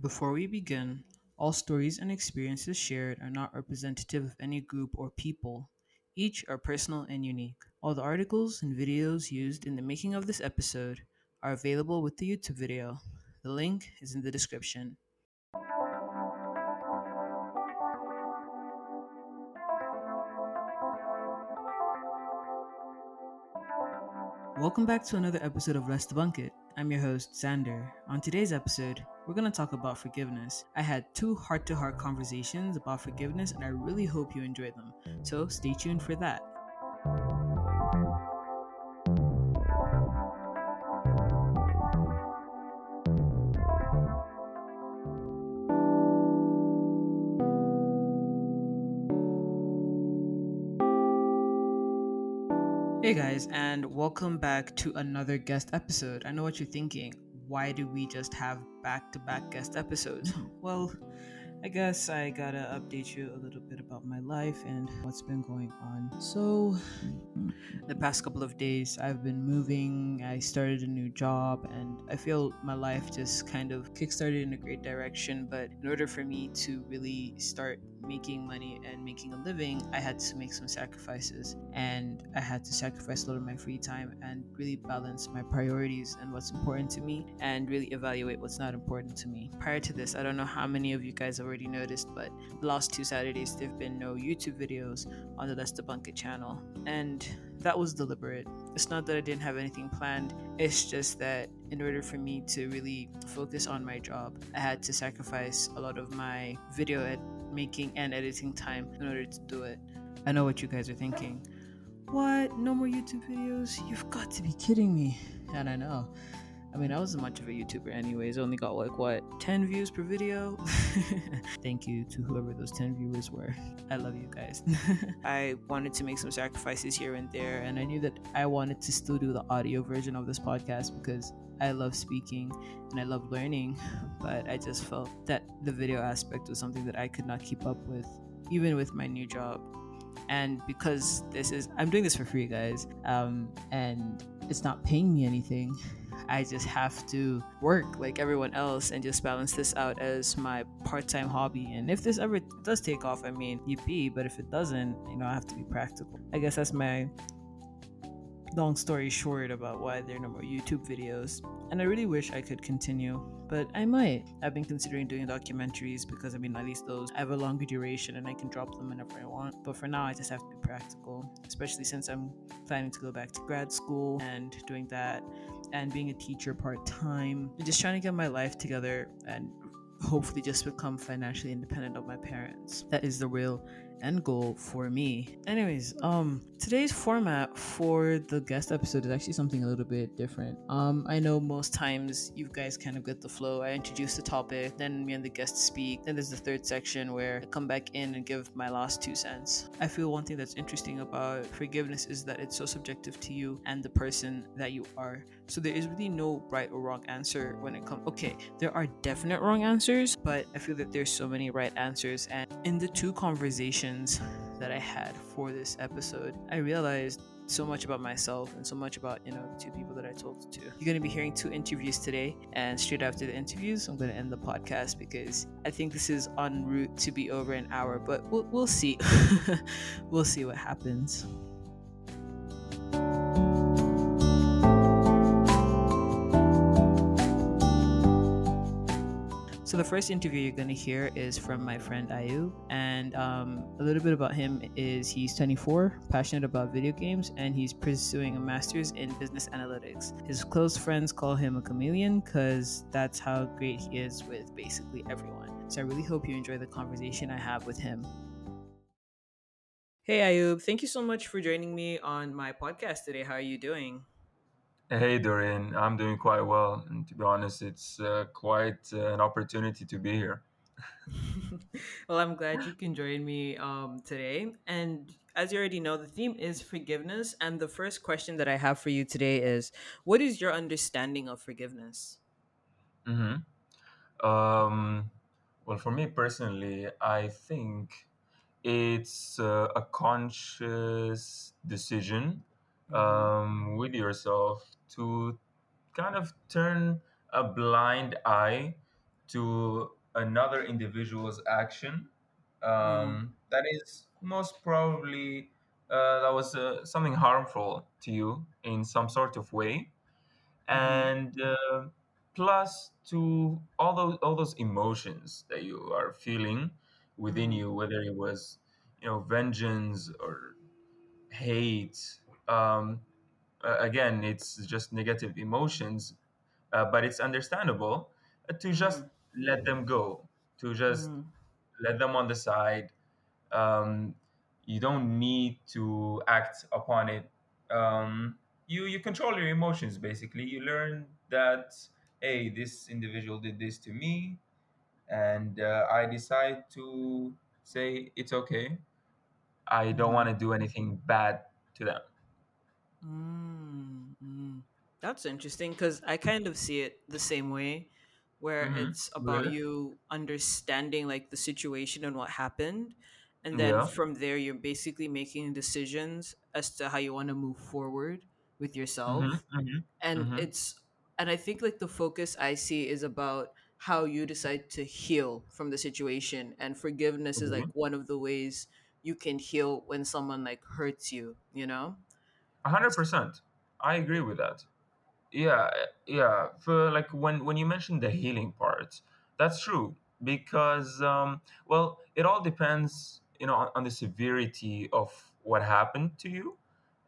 Before we begin, all stories and experiences shared are not representative of any group or people. Each are personal and unique. All the articles and videos used in the making of this episode are available with the YouTube video. The link is in the description. Welcome back to another episode of Let's Debunk It. I'm your host, Xander. On today's episode, we're going to talk about forgiveness. I had two heart to heart conversations about forgiveness, and I really hope you enjoyed them. So stay tuned for that. Hey guys, and welcome back to another guest episode. I know what you're thinking. Why do we just have back to back guest episodes? Hmm. Well, I guess I gotta update you a little bit about my life and what's been going on. So, the past couple of days, I've been moving, I started a new job, and I feel my life just kind of kickstarted in a great direction. But in order for me to really start making money and making a living, I had to make some sacrifices. And I had to sacrifice a lot of my free time and really balance my priorities and what's important to me and really evaluate what's not important to me. Prior to this, I don't know how many of you guys already noticed, but the last two Saturdays, there have been no YouTube videos on the Let's Debunk It channel. And that was deliberate. It's not that I didn't have anything planned, it's just that in order for me to really focus on my job, I had to sacrifice a lot of my video ed- making and editing time in order to do it. I know what you guys are thinking. What? No more YouTube videos? You've got to be kidding me. And I know. I mean, I wasn't much of a YouTuber, anyways. Only got like what 10 views per video. Thank you to whoever those 10 viewers were. I love you guys. I wanted to make some sacrifices here and there, and I knew that I wanted to still do the audio version of this podcast because I love speaking and I love learning, but I just felt that the video aspect was something that I could not keep up with, even with my new job. And because this is, I'm doing this for free, guys, um, and it's not paying me anything. I just have to work like everyone else and just balance this out as my part-time hobby. And if this ever does take off, I mean, yippee. But if it doesn't, you know, I have to be practical. I guess that's my long story short about why there are no more YouTube videos. And I really wish I could continue, but I might. I've been considering doing documentaries because I mean, at least those have a longer duration and I can drop them whenever I want. But for now, I just have to be practical, especially since I'm planning to go back to grad school and doing that and being a teacher part time, just trying to get my life together and hopefully just become financially independent of my parents. That is the real end goal for me. Anyways, um today's format for the guest episode is actually something a little bit different. Um I know most times you guys kind of get the flow. I introduce the topic, then me and the guest speak. Then there's the third section where I come back in and give my last two cents. I feel one thing that's interesting about forgiveness is that it's so subjective to you and the person that you are. So there is really no right or wrong answer when it comes okay, there are definite wrong answers, but I feel that there's so many right answers and in the two conversations that I had for this episode, I realized so much about myself and so much about you know the two people that I talked to. You're going to be hearing two interviews today, and straight after the interviews, I'm going to end the podcast because I think this is en route to be over an hour, but we'll we'll see. we'll see what happens. So the first interview you're to hear is from my friend Ayub, and um, a little bit about him is he's 24, passionate about video games, and he's pursuing a master's in business analytics. His close friends call him a chameleon because that's how great he is with basically everyone. So I really hope you enjoy the conversation I have with him. Hey Ayub, thank you so much for joining me on my podcast today. How are you doing? Hey Dorian, I'm doing quite well, and to be honest, it's uh, quite uh, an opportunity to be here. well, I'm glad you can join me um, today. And as you already know, the theme is forgiveness. And the first question that I have for you today is What is your understanding of forgiveness? hmm Um, well, for me personally, I think it's uh, a conscious decision Mm-hmm. um, with yourself to kind of turn a blind eye to another individual's action. Mm, um, that is most probably uh, that was uh, something harmful to you in some sort of way. Mm-hmm, and uh, plus to all those all those emotions that you are feeling within mm, you whether it was you know vengeance or hate um, uh, again it's just negative emotions uh, but it's understandable uh, to just mm, let them go to just mm, let them on the side. Um, you don't need to act upon it. Um, you you control your emotions basically. You learn that hey this individual did this to me and uh, i decide to say it's okay. I don't want mm, to do anything bad to them mm, mm. That's interesting because I kind of see it the same way, where hmm it's about you understanding like the situation and what happened, and then yeah from there you're basically making decisions as to how you want to move forward with hmm yourself. hmm And hmm it's and I think like the focus I see is about how you decide to heal from the situation, and forgiveness is like agree one of the ways you can heal when someone like hurts you. You know. 100% i agree with that. Yeah yeah for like when when you mentioned the healing part that's true because um well it all depends you know on, on the severity of what happened to you.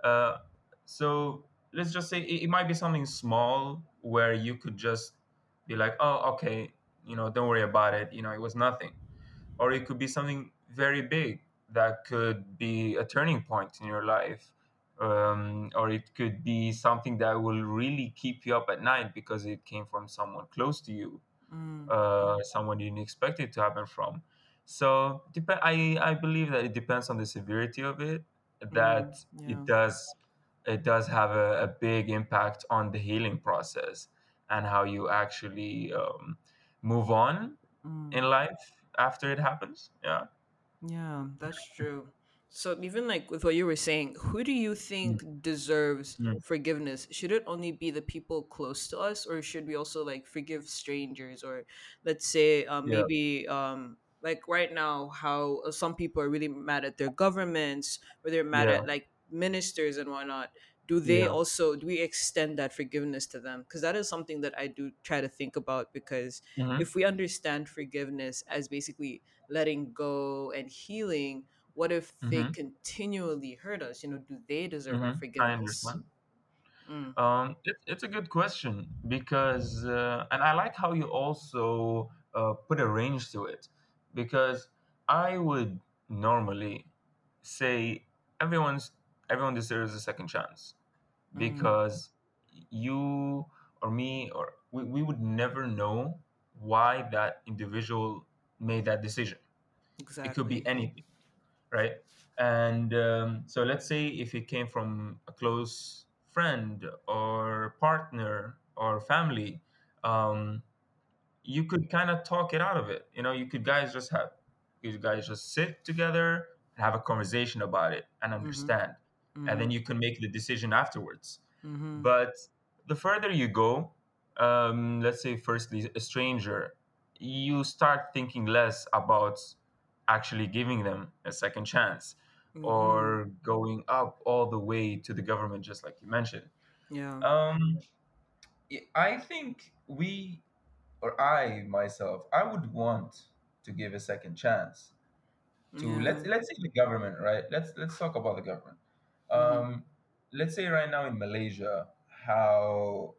Uh so let's just say it, it might be something small where you could just be like oh okay you know don't worry about it you know it was nothing. Or it could be something very big that could be a turning point in your life um, or it could be something that will really keep you up at night because it came from someone close to you Mm, uh, someone you didn't expect it to happen from so dep- I, I believe that it depends on the severity of it mm, that it does it does have a, a big impact on the healing process and how you actually um, move on Mm. in life after it happens. Yeah. Yeah, that's true. So even like with what you were saying, who do you Mm, think deserves mm, forgiveness? Should it only be the people close to us, or should we also like forgive strangers? Or let's say um, Yeah. maybe um, like right now, how uh, some people are really mad at their governments, or they're mad Yeah. at like ministers and whatnot. Do they Yeah. also do we extend that forgiveness to them? Because that is something that I do try to think about. Because hmm if we understand forgiveness as basically letting go and healing what if they hmm continually hurt us? You know do they deserve our hmm I forgiveness? mm, Um, it, it's a good question because, uh, and I like how you also uh, put a range to it because I would normally say everyone's everyone deserves a second chance mm, because you or me or we, we would never know why that individual made that decision. Exactly. It could be anything right? And um, so let's say if it came from a close friend or partner or family, um, you could kind of talk it out of it. You know, you could guys just have you guys just sit together and have a conversation about it and mm-hmm, understand, and then mm-hmm, you can make the decision afterwards. mm-hmm, But the further you go, um, let's say firstly a stranger, you start thinking less about actually giving them a second chance mm-hmm. or going up all the way to the government, just like you mentioned. yeah Um, I think we, or I myself, I would want to give a second chance to yeah let's let's say the government, right? Let's let's talk about the government. mm-hmm, Um, let's say right now in Malaysia, how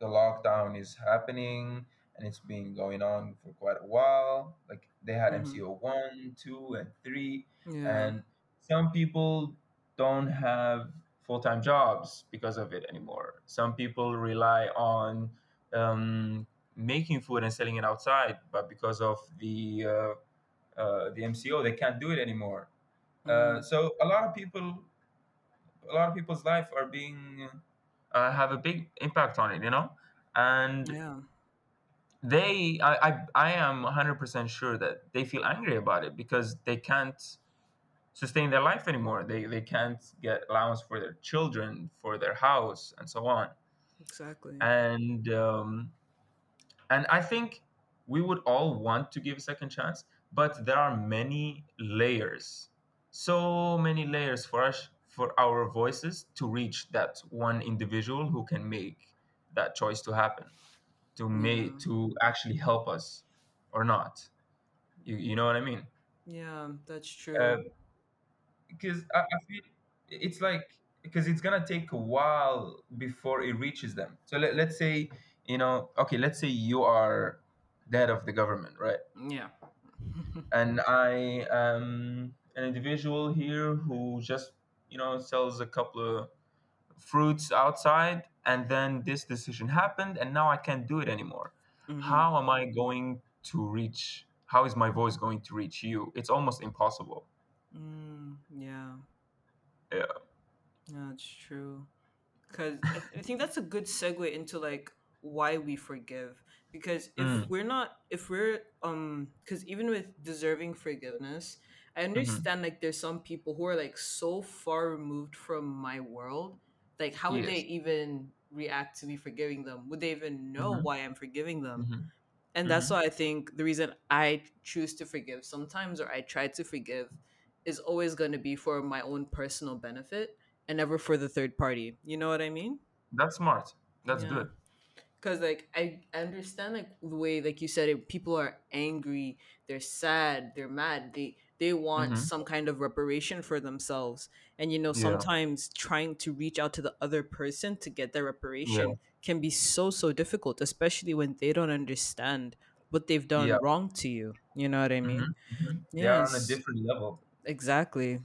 the lockdown is happening and it's been going on for quite a while. Like they had mm-hmm. MCO one, two, and three, yeah and some people don't have full time jobs because of it anymore. Some people rely on um, making food and selling it outside, but because of the uh, uh, the MCO, they can't do it anymore. Uh, mm, so a lot of people, a lot of people's life are being uh, have a big impact on it, you know, and yeah they I, I i am 100% sure that they feel angry about it because they can't sustain their life anymore. They they can't get allowance for their children for their house and so on. Exactly. And um and i think we would all want to give a second chance, but there are many layers, so many layers for us for our voices to reach that one individual who can make that choice to happen, to Yeah. make to actually help us or not. You you know what I mean? Yeah, that's Uh, true. because I, I feel it's like because it's gonna take a while before it reaches them. So let, let's say you know, okay, let's say you are the head of the government, right? Yeah. And I am an individual here who just you know sells a couple of fruits outside, and then this decision happened, and now I can't do it anymore. mm-hmm. How am I going to reach? How is my voice going to reach you? It's almost impossible. Mm, yeah, Yeah. yeah, that's true. Because I, think that's a good segue into like why we forgive. Because if Mm, we're not, if we're, um, because even with deserving forgiveness, I hmm understand like there's some people who are like so far removed from my world. Like, how would they even react to me forgiving them? Would they even know hmm why I'm forgiving them? hmm and that's hmm why I think the reason I choose to forgive sometimes or I try to forgive is always going to be for my own personal benefit and never for the third party. You know what I mean? That's smart. That's Yeah. good. Cause like I I understand like the way like you said it, people are angry, they're sad, they're mad, they they want hmm some kind of reparation for themselves. And you know, Yeah. sometimes trying to reach out to the other person to get their Yeah. reparation can be so so difficult, especially when they don't understand what they've Yeah. done wrong to you. You know what I mean? hmm They are on a different level. Exactly.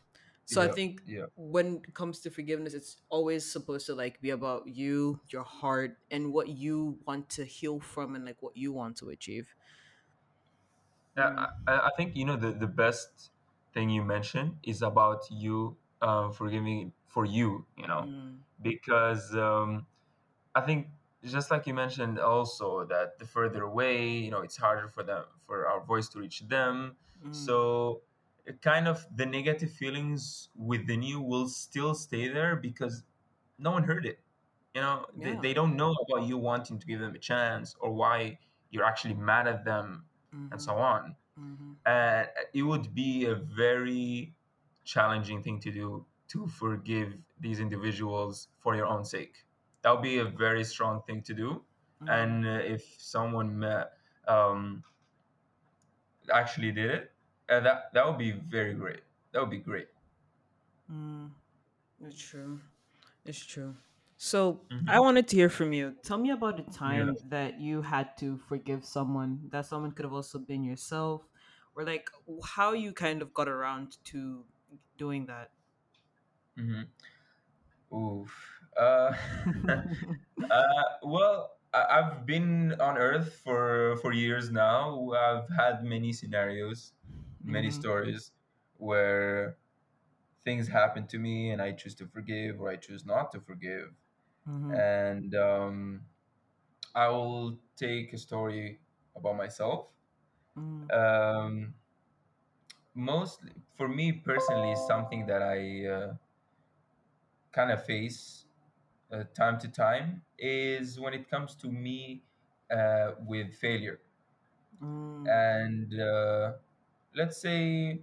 So I think Yeah. when it comes to forgiveness, it's always supposed to like be about you, your heart, and what you want to heal from and like what you want to achieve. Yeah. I, I think you know the the best thing you mentioned is about you uh, forgiving for you. You know, mm, because um, I think just like you mentioned also that the further away, you know, it's harder for them for our voice to reach them. mm. So kind of the negative feelings within you will still stay there because no one heard it. You know, they, they don't know about you wanting to give them a chance or why you're actually mad at them and Mm-hmm. so on. Mm-hmm. And it would be a very challenging thing to do to forgive these individuals for your own sake. That would be a very strong thing to do. Mm-hmm. And uh, if someone um, actually did it, uh, that that would be very great. That would be great. Mm. It's true. It's true. So I hmm wanted to hear from you. Tell me about a Yeah. time that you had to forgive someone. That someone could have also been yourself, or like how you kind of got around to doing that. hmm Oof. Uh, uh, well, I- I've been on Earth for for years now. I've had many scenarios, many mm-hmm. stories where things happen to me and I choose to forgive or I choose not to forgive. Mm-hmm. And um, I will take a story about myself. Mm-hmm. Um, mostly for me personally, something that I uh, kind of face uh, time to time is when it comes to me uh, with failure. Mm, And uh, let's say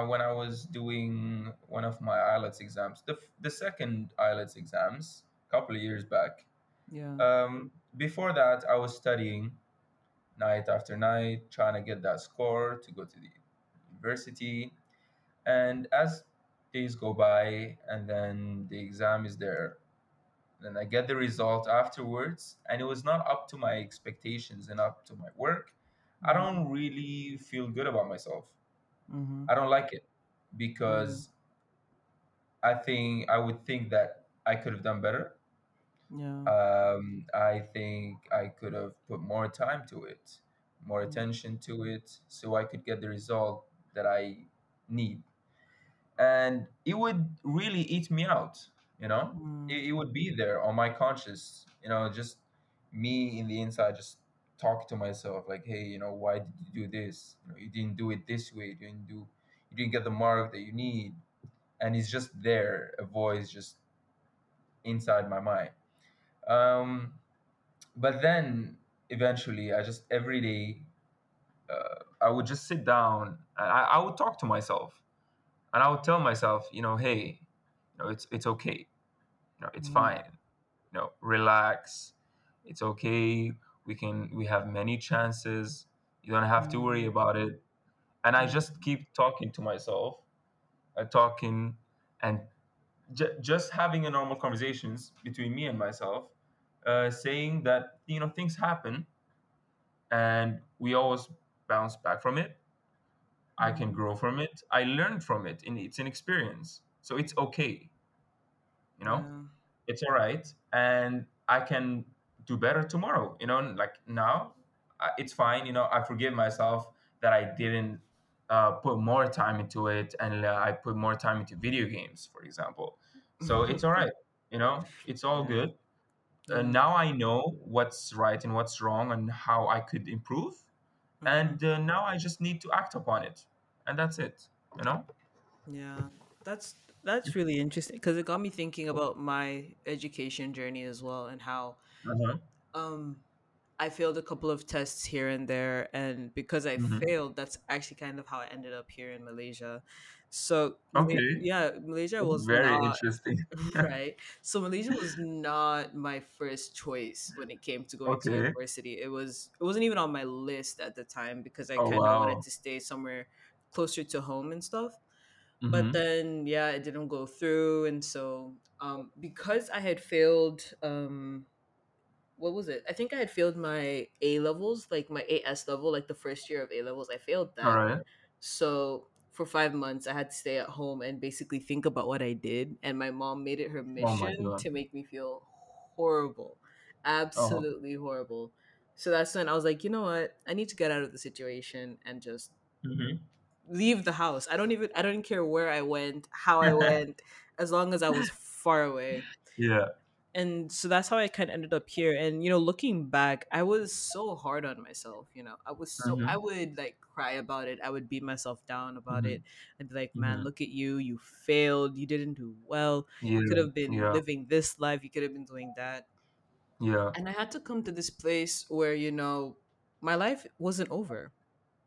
when I was doing one of my IELTS exams, the, the second IELTS exams, a couple of years back. yeah. Um, before that, I was studying night after night, trying to get that score to go to the university. And as days go by, and then the exam is there, then I get the result afterwards, and it was not up to my expectations and up to my work. I Mm-hmm. don't really feel good about myself. Mm-hmm. I don't like it because I think I would think that I could have done better. Yeah. Um, I think I could have put more time to it, more Mm, attention to it, so I could get the result that I need. And it would really eat me out, you know? mm, It, it would be there on my conscious, you know, just me in the inside, just talk to myself like, hey, you know, why did you do this? You know, you didn't do it this way. You didn't do, you didn't get the mark that you need. And it's just there, a voice just inside my mind. Um, but then eventually I just every day uh, I would just sit down and I, I would talk to myself and I would tell myself, you know, hey, you know, it's it's okay, you know, it's Mm, fine, you know, relax, it's okay. We can we have many chances. You don't have to worry mm, about it. And I mm, just keep talking to myself, uh, talking and j- just having a normal conversations between me and myself, uh, saying that you know things happen and we always bounce back from it. I can mm. grow from it. I learned from it, and it's an experience, so it's okay. You know, Yeah. it's all right, and I can do better tomorrow. You know, like now, I- it's fine. You know, I forgive myself that I didn't uh, put more time into it, and uh, I put more time into video games, for example. So it's all right. You know, it's all good. And Yeah. now I know what's right and what's wrong, and how I could improve. hmm And uh, now I just need to act upon it, and that's it. You know. Yeah. That's that's really interesting because it got me thinking about my education journey as well and how Uh-huh. um I failed a couple of tests here and there, and because I hmm failed, that's actually kind of how I ended up here in Malaysia. So, Okay, yeah, Malaysia was very not interesting. right. So Malaysia was not my first choice when it came to going to university. It was it wasn't even on my list at the time because I Oh kind of wanted to stay somewhere closer to home and stuff. But Mm-hmm. then yeah, it didn't go through, and so um, because I had failed um what was it? I think I had failed my A levels, like my AS level, like the first year of A levels. I failed that. right. So for five months, I had to stay at home and basically think about what I did. And my mom made it her Oh mission god. to make me feel horrible, Oh. absolutely horrible. So that's when I was like, you know what? I need to get out of the situation and just Mm-hmm. leave the house. I don't even I don't care where I went, how I went, as long as I was far away yeah. And so that's how I kind of ended up here. And you know, looking back, I was so hard on myself. You know, I was so I Mm-hmm. would like cry about it. I would beat myself down about Mm-hmm. it, and be like, "Man, Mm-hmm. look at you! You failed. You didn't do well. You could have been Yeah. living this life. You could have been doing that." Yeah. And I had to come to this place where you know, my life wasn't over.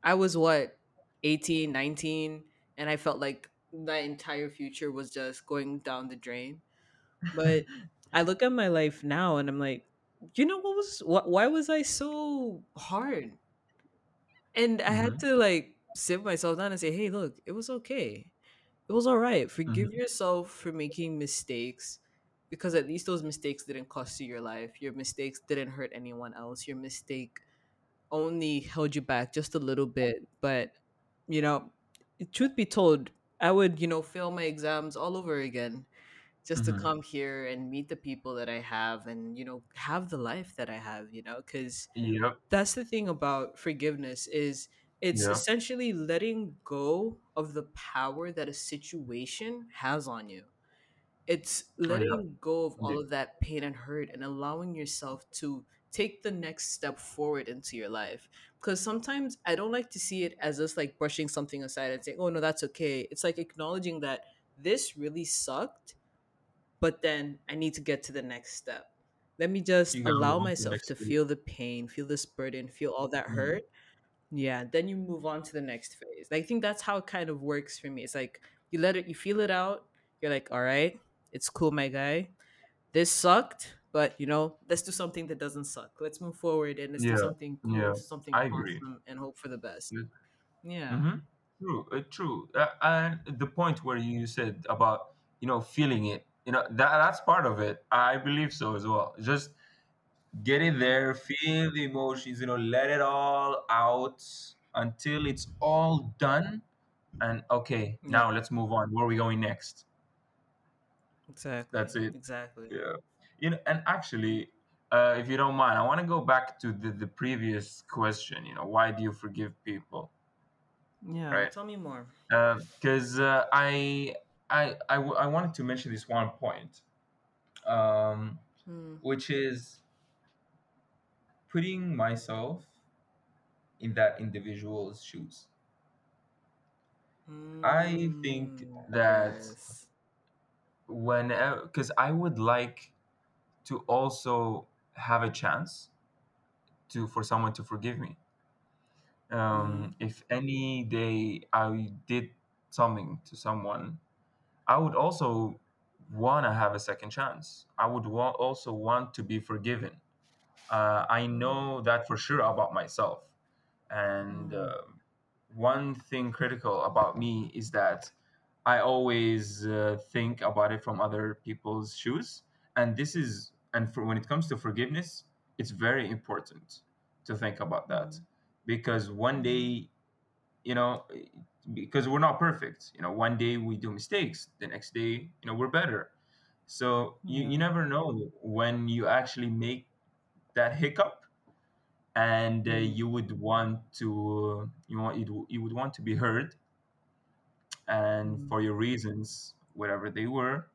I was what 18, 19, and I felt like my entire future was just going down the drain but I look at my life now and I'm like, you know what was what why was I so hard? And I had mm-hmm. to like sit myself down and say, "Hey, look, it was okay. It was all right. Forgive Mm-hmm. yourself for making mistakes because at least those mistakes didn't cost you your life. Your mistakes didn't hurt anyone else. Your mistake only held you back just a little bit, but you know, truth be told, I would, you know, fail my exams all over again just to Mm-hmm. come here and meet the people that I have and you know have the life that I have you know cuz Yep. that's the thing about forgiveness is it's Yeah. essentially letting go of the power that a situation has on you it's Oh yeah. letting go of all Indeed. of that pain and hurt and allowing yourself to take the next step forward into your life because sometimes i don't like to see it as just like brushing something aside and saying oh no that's okay it's like acknowledging that this really sucked but then I need to get to the next step. Let me just You allow myself to feel the pain, feel this burden, feel all that Mm-hmm. hurt. Yeah, then you move on to the next phase. I think that's how it kind of works for me. It's like you let it, you feel it out. You're like, all right, it's cool, my guy. This sucked, but you know, let's do something that doesn't suck. Let's move forward and let's do something cool, Yeah. something I agree. awesome, and hope for the best. Yeah. Mm-hmm. True. Uh, true. Uh, and the point where you said about you know feeling it, you know that that's part of it. I believe so as well. Just get it there, feel the emotions, you know, let it all out until it's all done. And okay, Yeah. now let's move on. Where are we going next? Exactly. That's it. Exactly. Yeah. You know, and actually, uh, if you don't mind, I want to go back to the, the previous question. You know, why do you forgive people? Yeah. Right? Tell me more. Because uh, I, I, I, w- I wanted to mention this one point, um, Hmm. which is putting myself in that individual's shoes. I think Mm, that yes. when, because I would like to also have a chance to for someone to forgive me. Mm, Um, if any day I did something to someone, I would also want to have a second chance. I would wa- also want to be forgiven. Uh, I mm, know that for sure about myself. And mm, um one thing critical about me is that I always uh, think about it from other people's shoes. And this is, and for when it comes to forgiveness, it's very important to think about that mm, because one mm, day, you know, because we're not perfect. You know, one day we do mistakes, the next day, you know, we're better. So you, you never know when you actually make that hiccup and uh, mm, you would want to you want you, you would want to be heard and mm, for your reasons whatever they were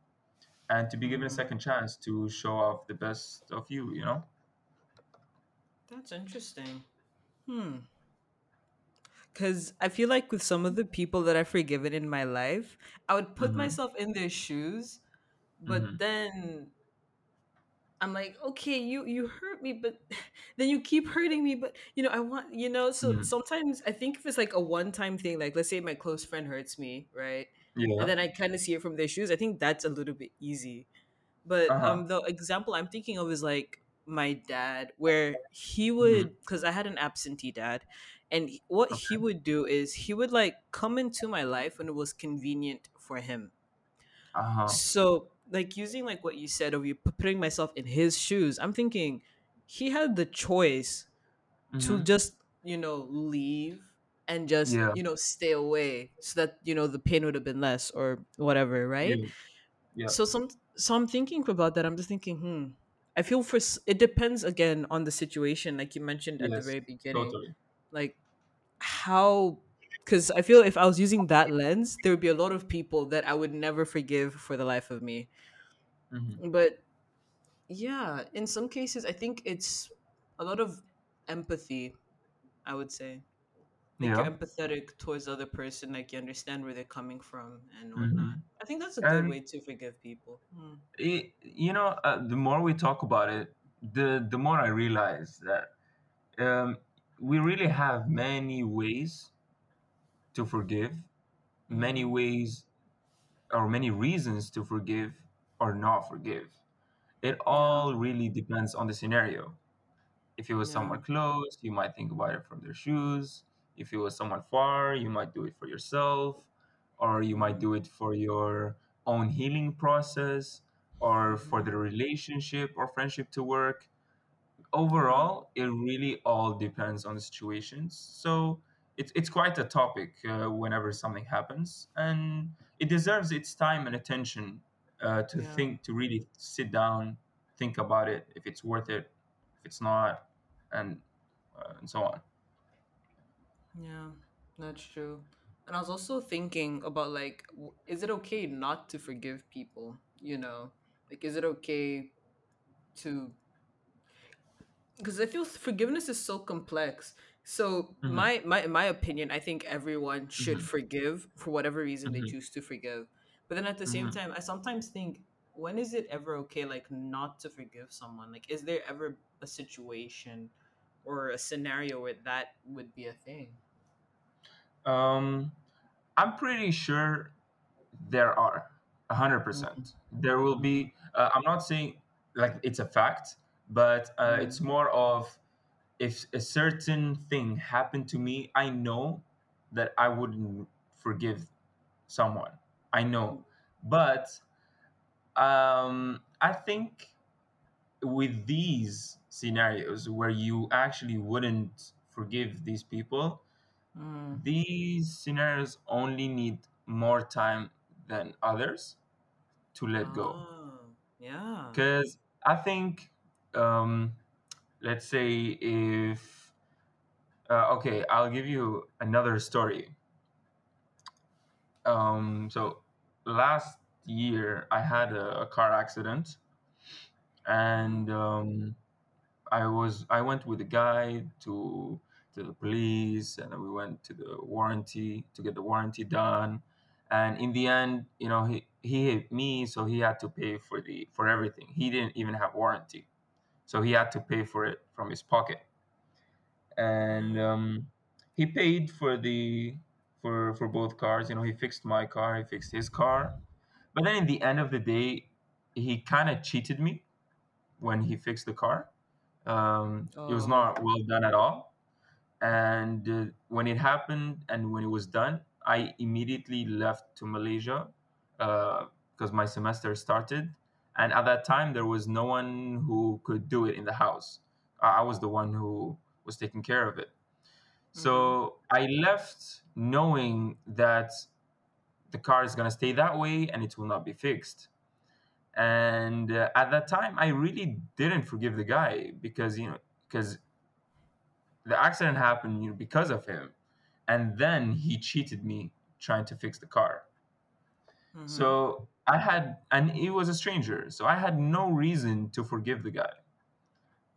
and to be given a mm. second chance to show off the best of you you know That's interesting. Hmm. Because I feel like with some of the people that I've forgiven in my life, I would put mm-hmm. myself in their shoes, but Mm-hmm. then I'm like, okay, you you hurt me, but then you keep hurting me. But you know, I want you know. So Mm-hmm. sometimes I think if it's like a one time thing, like let's say my close friend hurts me, right, and then I kind of see it from their shoes. I think that's a little bit easy. But uh-huh um, the example I'm thinking of is like my dad, where he mm-hmm. would, because I had an absentee dad, and what he would do is he would like come into my life when it was convenient for him uh-huh so, like using like what you said of you putting myself in his shoes, I'm thinking he had the choice to mm-hmm. just, you know, leave and just, yeah you know, stay away so that, you know, the pain would have been less or whatever, right? yeah yeah So some so I'm thinking about that. I'm just thinking, hmm. I feel for it depends again on the situation like you mentioned at the very beginning. totally Like how because I feel if I was using that lens, there would be a lot of people that I would never forgive for the life of me. mm-hmm. But Yeah, in some cases, I think it's a lot of empathy, I would say. Like you're yeah empathetic towards the other person, like you understand where they're coming from and mm-hmm. whatnot. I think that's a good and way to forgive people. Hmm. it, you know uh, the more we talk about it the the more i realize that um, we really have many ways to forgive many ways or many reasons to forgive or not forgive. It all really depends on the scenario. If it was yeah, someone close, you might think about it from their shoes. If it was someone far, you might do it for yourself, or you might do it for your own healing process, or for hmm the relationship or friendship to work overall, it really all depends on the situations. So it's it's quite a topic uh, whenever something happens, and it deserves its time and attention uh, to yeah, think, to really sit down, think about it, if it's worth it, if it's not, and uh, and so on. yeah. That's true. And I was also thinking about like, is it okay not to forgive people? You know, like, is it okay to because I feel forgiveness is so complex. So hmm my my in my opinion, I think everyone should hmm forgive for whatever reason they hmm choose to forgive. But then at the same hmm time, I sometimes think, when is it ever okay, like not to forgive someone? Like, is there ever a situation or a scenario where that would be a thing? Um, I'm pretty sure There are a hundred percent. There will be. Uh, I'm not saying like it's a fact, but uh, it's mm, more of if a certain thing happened to me, I know that I wouldn't forgive someone. I know, but um, I think with these scenarios where you actually wouldn't forgive these people, mm. these scenarios only need more time than others to let go. Oh, yeah. Because I think, um, let's say if, uh, okay, I'll give you another story. Um, so last year I had a, a car accident and um, I was I went with a guy to to the police and then we went to the warranty to get the warranty done. And in the end you know he he hit me so he had to pay for the for everything. He didn't even have warranty so he had to pay for it from his pocket and um, he paid for the for for both cars. You know, he fixed my car, he fixed his car, but then in the end of the day, he kind of cheated me when he fixed the car. Um, it was Oh. not well done at all. And uh, when it happened and when it was done, I immediately left to Malaysia because my semester started. And at that time, there was no one who could do it in the house. I was the one who was taking care of it. Mm-hmm. So I left knowing that the car is going to stay that way and it will not be fixed. And uh, at that time, I really didn't forgive the guy because, you know, because the accident happened you know, because of him. And then he cheated me trying to fix the car. Mm-hmm. So I had, and he was a stranger. So I had no reason to forgive the guy.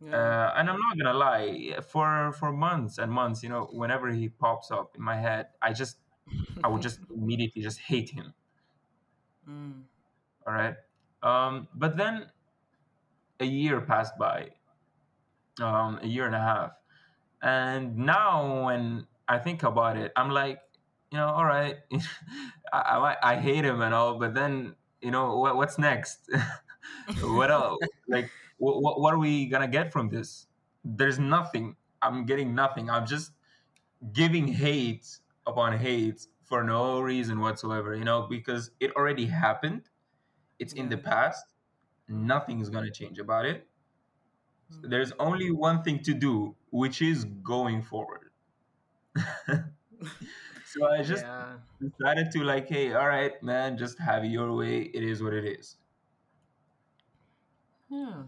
Yeah. Uh, and I'm not gonna lie, for for months and months, you know, whenever he pops up in my head, I just I would just immediately just hate him. Mm. All right. Um, but then a year passed by, um, a year and a half, and now when I think about it, I'm like, you know, all right, I, I I hate him and all, but then you know what what's next? what else? Like, what, what are we gonna get from this? There's nothing. I'm getting nothing. I'm just giving hate upon hate for no reason whatsoever. You know, because it already happened. It's in the past. Nothing is gonna change about it. Mm. There's only one thing to do, which is going forward. so I just Yeah. decided to like, hey, all right, man, just have your way. It is what it is. Yeah.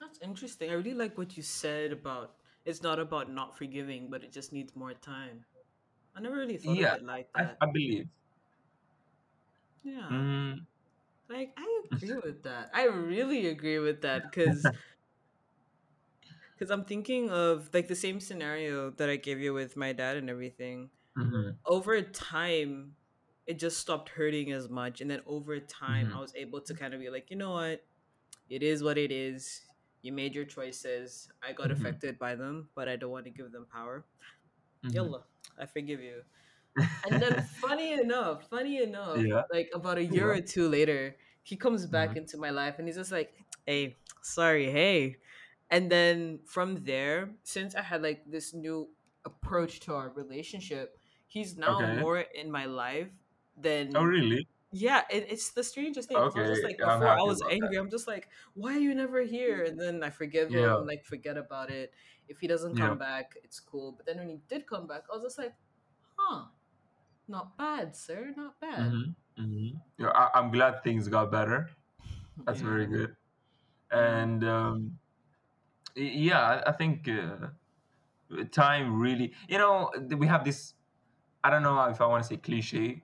That's interesting. I really like what you said about it's not about not forgiving, but it just needs more time. I never really thought of it like I, that. I believe. Yeah. Mm, Like I agree with that. I really agree with that because because I'm thinking of like the same scenario that I gave you with my dad and everything. Mhm, Over time, it just stopped hurting as much, and then over time, I mhm, was able to kind of be like, you know what, it is what it is. You made your choices. I got mhm, affected by them, but I don't want to give them power. mhm. Yalla, I forgive you. And then, funny enough, funny enough, yeah, like about a year yeah. or two later, he comes back mhm, into my life and he's just like, hey, sorry, hey. And then from there, since I had like this new approach to our relationship, he's now Okay. more in my life than. Oh, really? yeah, it, it's the strangest thing because I was just like before I was about that. angry. I'm just like, why are you never here? And then I forgive Yeah, him, like forget about it. If he doesn't yeah. come back, it's cool. But then when he did come back, I was just like, huh, not bad, sir, not bad. hmm hmm Yeah, I, I'm glad things got better. That's very good. And um, yeah, I, I think uh, time really, you know, we have this. I don't know if I want to say cliche,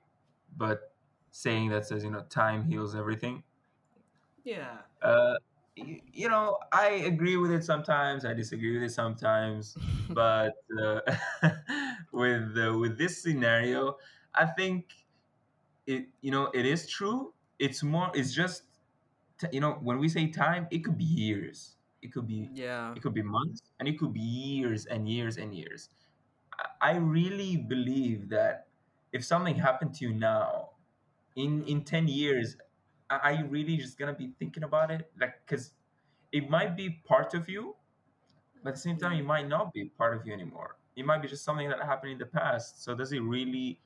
but saying that says, you know, time heals everything. yeah. Uh, y- you know, I agree with it sometimes. I disagree with it sometimes. But uh, with uh, with this scenario, I think it. You know, it is true. It's more. It's just. t- You know, when we say time, it could be years. It could be. yeah, It could be months, and it could be years and years and years. I really believe that if something happened to you now, in in 10 years a- are you really just gonna be thinking about it? Like because it might be part of you but at the same time yeah, it might not be part of you anymore. It might be just something that happened in the past. So does it really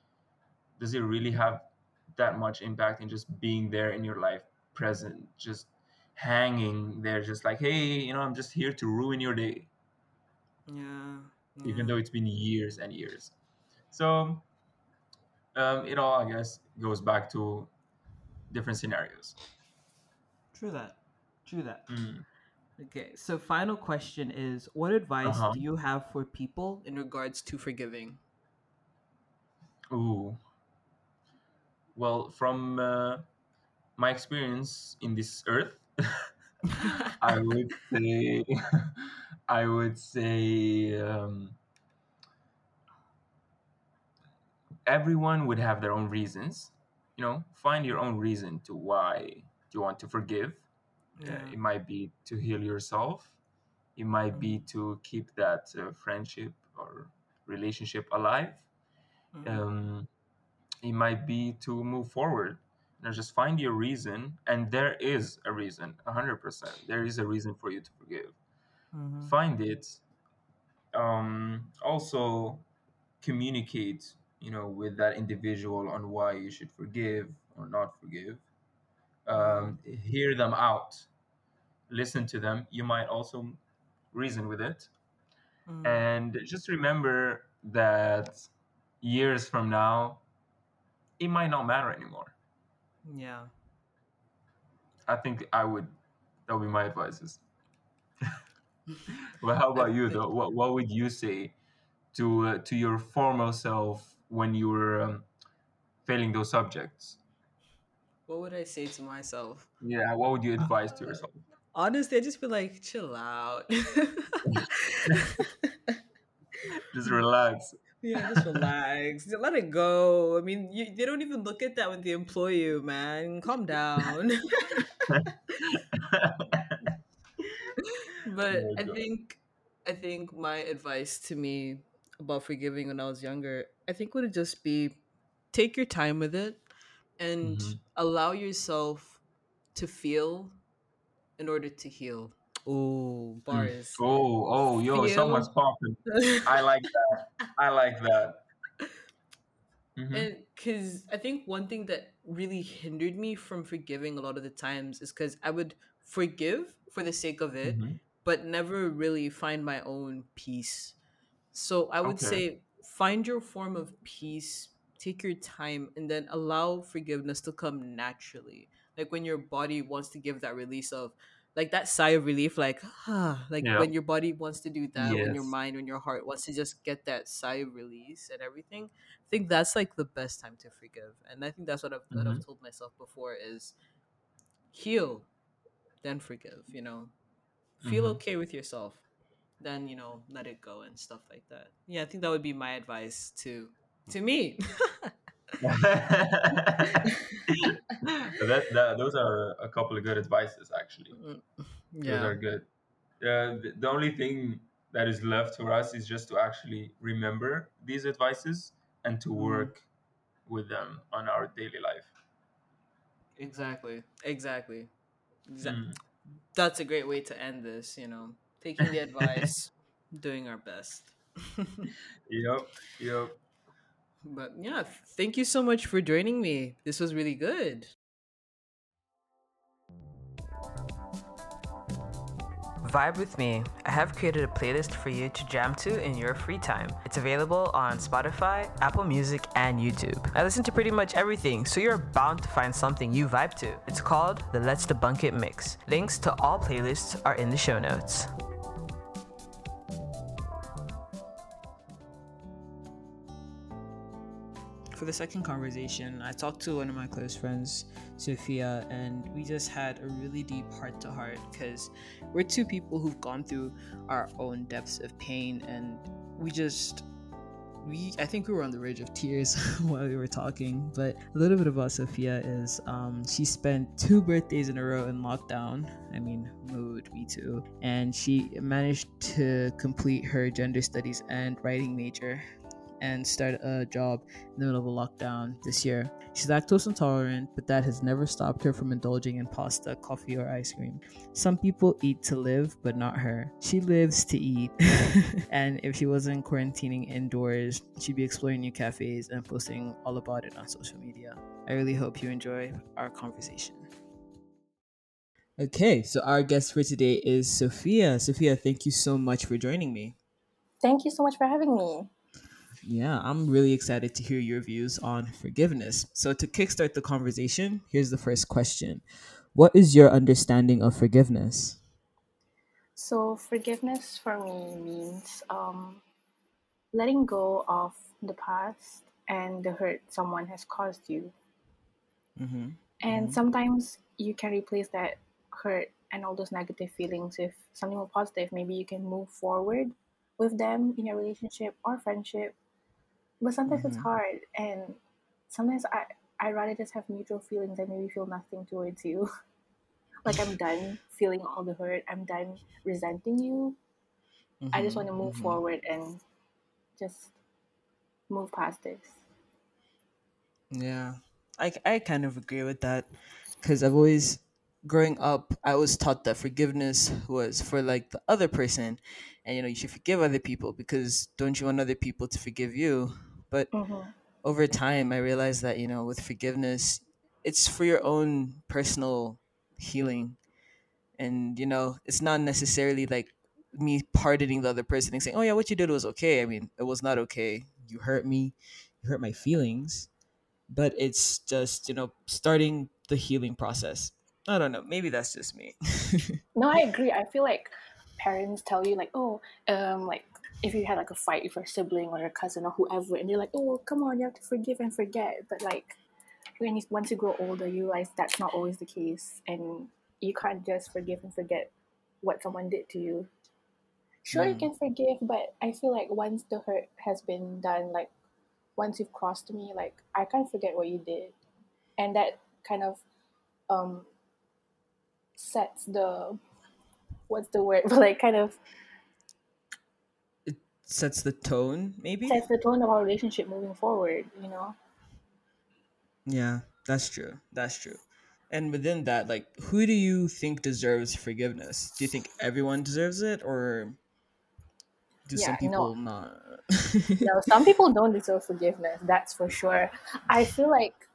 does it really have that much impact in just being there in your life present just hanging there just like hey you know i'm just here to ruin your day. Yeah, even though it's been years and years so um, it all i guess goes back to different scenarios True that. True that. mm. Okay, so final question is what advice uh-huh do you have for people in regards to forgiving? Ooh. Well, from uh, my experience in this earth, I would say, I would say, um, everyone would have their own reasons. You know, find your own reason to why you want to forgive. Uh, yeah. it might be to heal yourself. It might be to keep that uh, friendship or relationship alive. Mhm. Um, it might be to move forward. You know, just find your reason, and there is a reason, hundred percent. There is a reason for you to forgive. Mhm. Find it. Um, also, communicate. You know, with that individual on why you should forgive or not forgive. Um, hear them out. Listen to them. You might also reason with it, Mhm. and just remember that years from now, it might not matter anymore. Yeah. I think I would. That would be my advices. Well, how about you though? What What would you say to uh, to your former self when you were um, failing those subjects? what would I say to myself? Yeah, what would you advise to Uh, yourself? honestly, I just feel like chill out. Just relax. yeah, just relax. Just Let it go. I mean, you, they don't even look at that when they employ you, man. Calm down. But I think I think my advice to me about forgiving when I was younger, I think would just be take your time with it and hmm allow yourself to feel in order to heal. Oh, bars. Oh, oh, yo, someone's Feel. popping. I like that. I like that. hmm And because I think one thing that really hindered me from forgiving a lot of the times is because I would forgive for the sake of it, hmm but never really find my own peace. So I would Okay. say find your form of peace, take your time, and then allow forgiveness to come naturally. Like when your body wants to give that release of, like that sigh of relief, like, ah, like Yeah. when your body wants to do that, when your mind, when your heart wants to just get that sigh of release and everything. I think that's like the best time to forgive. And I think that's what I've, what I've hmm told myself before is heal, then forgive, you know? Feel hmm okay with yourself then you know let it go and stuff like that yeah i think that would be my advice to to me that, that those are a couple of good advices actually. Mm, Those are good. Uh, the, the only thing that is left for us is just to actually remember these advices and to Mhm. work with them on our daily life. exactly exactly Exa- Mm. That's a great way to end this you know taking the advice doing our best. Yep, yep. but yeah thank you so much for joining me. This was really good Vibe with me. I have created a playlist for you to jam to in your free time. It's available on Spotify, Apple Music, and YouTube. I listen to pretty much everything, so you're bound to find something you vibe to. It's called the Let's Debunk It Mix. Links to all playlists are in the show notes. for the second conversation, I talked to one of my close friends, Sophia, and we just had a really deep heart to heart because we're two people who've gone through our own depths of pain, and we just. We, I think we were on the verge of tears while we were talking, but a little bit about Sophia is um, she spent two birthdays in a row in lockdown. I mean, mood, me too. And she managed to complete her gender studies and writing major and start a job in the middle of a lockdown this year. She's lactose intolerant, but that has never stopped her from indulging in pasta, coffee, or ice cream. Some people eat to live, but not her. She lives to eat. and if she wasn't quarantining indoors, she'd be exploring new cafes and posting all about it on social media. I really hope you enjoy our conversation. Okay, so our guest for today is Sophia. Sophia, thank you so much for joining me. Thank you so much for having me. Yeah, I'm really excited to hear your views on forgiveness. So, to kickstart the conversation, here's the first question What is your understanding of forgiveness? So, forgiveness for me means um, letting go of the past and the hurt someone has caused you. Mm-hmm. And Mhm. sometimes you can replace that hurt and all those negative feelings with something more positive. Maybe you can move forward with them in your relationship or friendship. But sometimes it's Mhm. hard, and sometimes I I rather just have neutral feelings and maybe feel nothing towards you. like I'm done feeling all the hurt. I'm done resenting you. I just Mm-hmm. want to move Mm-hmm. forward and just move past this. Yeah, I I kind of agree with that because I've always growing up I was taught that forgiveness was for like the other person, and you know you should forgive other people because don't you want other people to forgive you? But Mm-hmm. over time I realized that you know with forgiveness it's for your own personal healing. And you know it's not necessarily like me pardoning the other person and saying oh yeah what you did was okay. I mean it was not okay. You hurt me. You hurt my feelings. But it's just you know starting the healing process. I don't know. Maybe that's just me. No, I agree. I feel like parents tell you like, oh, um, like if you had like a fight with your sibling or your cousin or whoever, and you're like, oh, come on, you have to forgive and forget. But like when you, once you grow older, you realize that's not always the case, and you can't just forgive and forget what someone did to you. Sure, you Mm. can forgive, but I feel like once the hurt has been done, like once you've crossed me, like I can't forget what you did, and that kind of um sets the what's the word, but like kind of sets the tone maybe sets the tone of our relationship moving forward. You know. yeah that's true that's true and within that like who do you think deserves forgiveness do you think everyone deserves it or do Yeah, some no. people not No, some people don't deserve forgiveness. That's for sure. I feel like,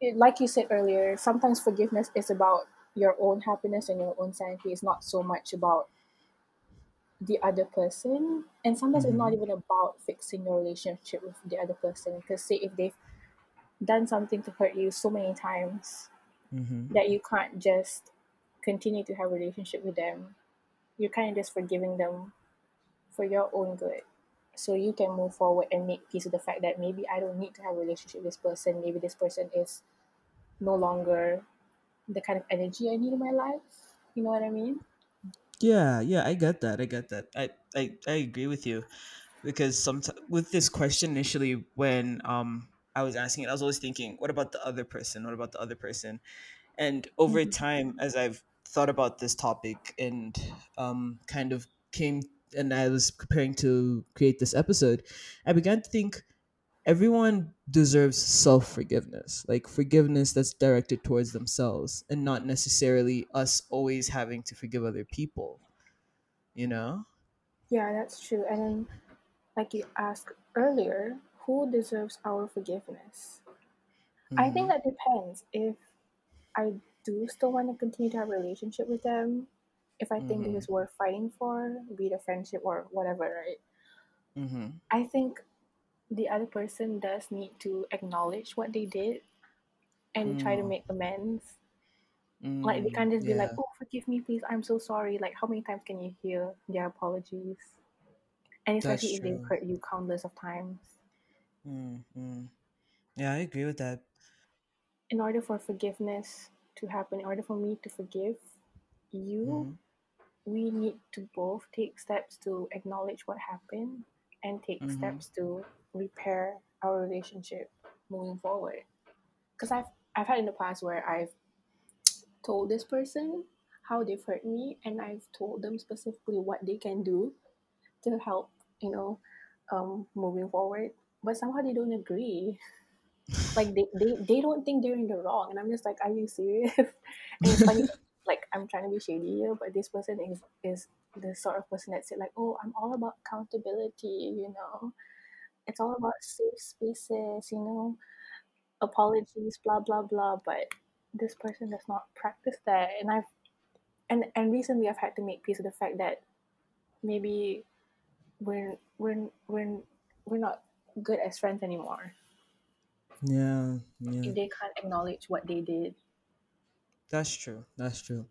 it, like you said earlier, sometimes forgiveness is about your own happiness and your own sanity. It's not so much about the other person, and sometimes it's not Mhm. even about fixing your relationship with the other person. Because say if they've done something to hurt you so many times mm-hmm. that you can't just continue to have a relationship with them, you're kind of just forgiving them for your own good. So you can move forward and make peace with the fact that maybe I don't need to have a relationship with this person. Maybe this person is no longer the kind of energy I need in my life. You know what I mean? Yeah, yeah, I get that. I get that. I I, I agree with you because sometimes with this question initially when um I was asking it, I was always thinking, what about the other person? What about the other person? And over Mm-hmm. time, as I've thought about this topic and um kind of came and I was preparing to create this episode, I began to think everyone deserves self forgiveness, like forgiveness that's directed towards themselves and not necessarily us always having to forgive other people, you know? Yeah, that's true. And then, like you asked earlier, who deserves our forgiveness? I think hmm that depends. If I do still want to continue to have a relationship with them, if I think this hmm is worth fighting for, be it a friendship or whatever, right? hmm I think the other person does need to acknowledge what they did and try to Mm, make amends. Like they mm, can't just be like, "Oh, forgive me, please. I'm so sorry." Like, how many times can you hear their apologies? And that's especially if they've true. hurt you countless of times. Mm, mm. Yeah, I agree with that. In order for forgiveness to happen, in order for me to forgive you, hmm we need to both take steps to acknowledge what happened and take hmm steps to repair our relationship moving forward. Because I've I've had in the past where I've told this person how they've hurt me and I've told them specifically what they can do to help, you know, um, moving forward. But somehow they don't agree. Like they, they, they don't think they're in the wrong. And I'm just like, are you serious? and it's funny, like I'm trying to be shady here, but this person is is the sort of person that said like, oh, I'm all about accountability, you know. It's all about safe spaces, you know, apologies, blah blah blah. But this person does not practice that. And I've and and recently I've had to make peace with the fact that maybe we're we're we're we're not good as friends anymore Yeah, yeah. if they can't acknowledge what they did. That's true. That's true.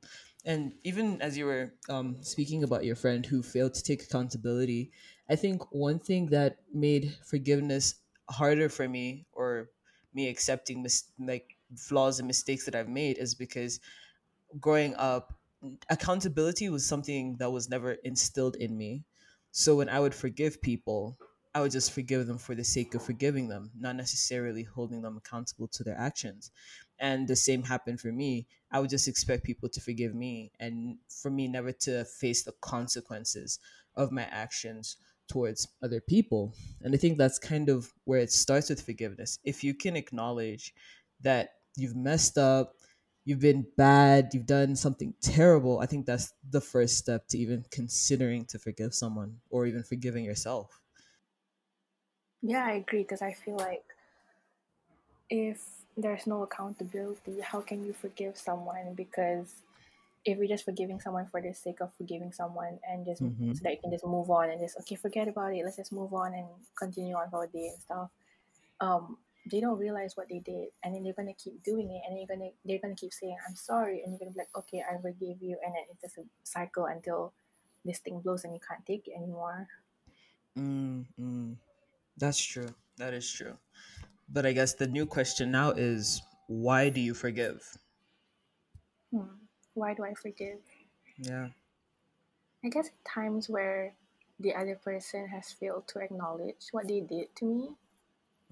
And even as you were um, speaking about your friend who failed to take accountability, I think one thing that made forgiveness harder for me, or me accepting mis- like flaws and mistakes that I've made, is because growing up, accountability was something that was never instilled in me. So when I would forgive people, I would just forgive them for the sake of forgiving them, not necessarily holding them accountable to their actions. And the same happened for me. I would just expect people to forgive me and for me never to face the consequences of my actions towards other people. And I think that's kind of where it starts with forgiveness. If you can acknowledge that you've messed up, you've been bad, you've done something terrible, I think that's the first step to even considering to forgive someone or even forgiving yourself. Yeah, I agree because I feel like if there's no accountability, how can you forgive someone? Because if you're just forgiving someone for the sake of forgiving someone and just Mm-hmm. so that you can just move on and just okay, forget about it, let's just move on and continue on for a day and stuff. Um, they don't realize what they did and then they're gonna keep doing it and then you're gonna they're gonna keep saying, I'm sorry and you're gonna be like, Okay, I forgive you and then it's just a cycle until this thing blows and you can't take it anymore. Mm-hmm. That's true. That is true. But I guess the new question now is why do you forgive? Hmm. Why do I forgive? Yeah. I guess at times where the other person has failed to acknowledge what they did to me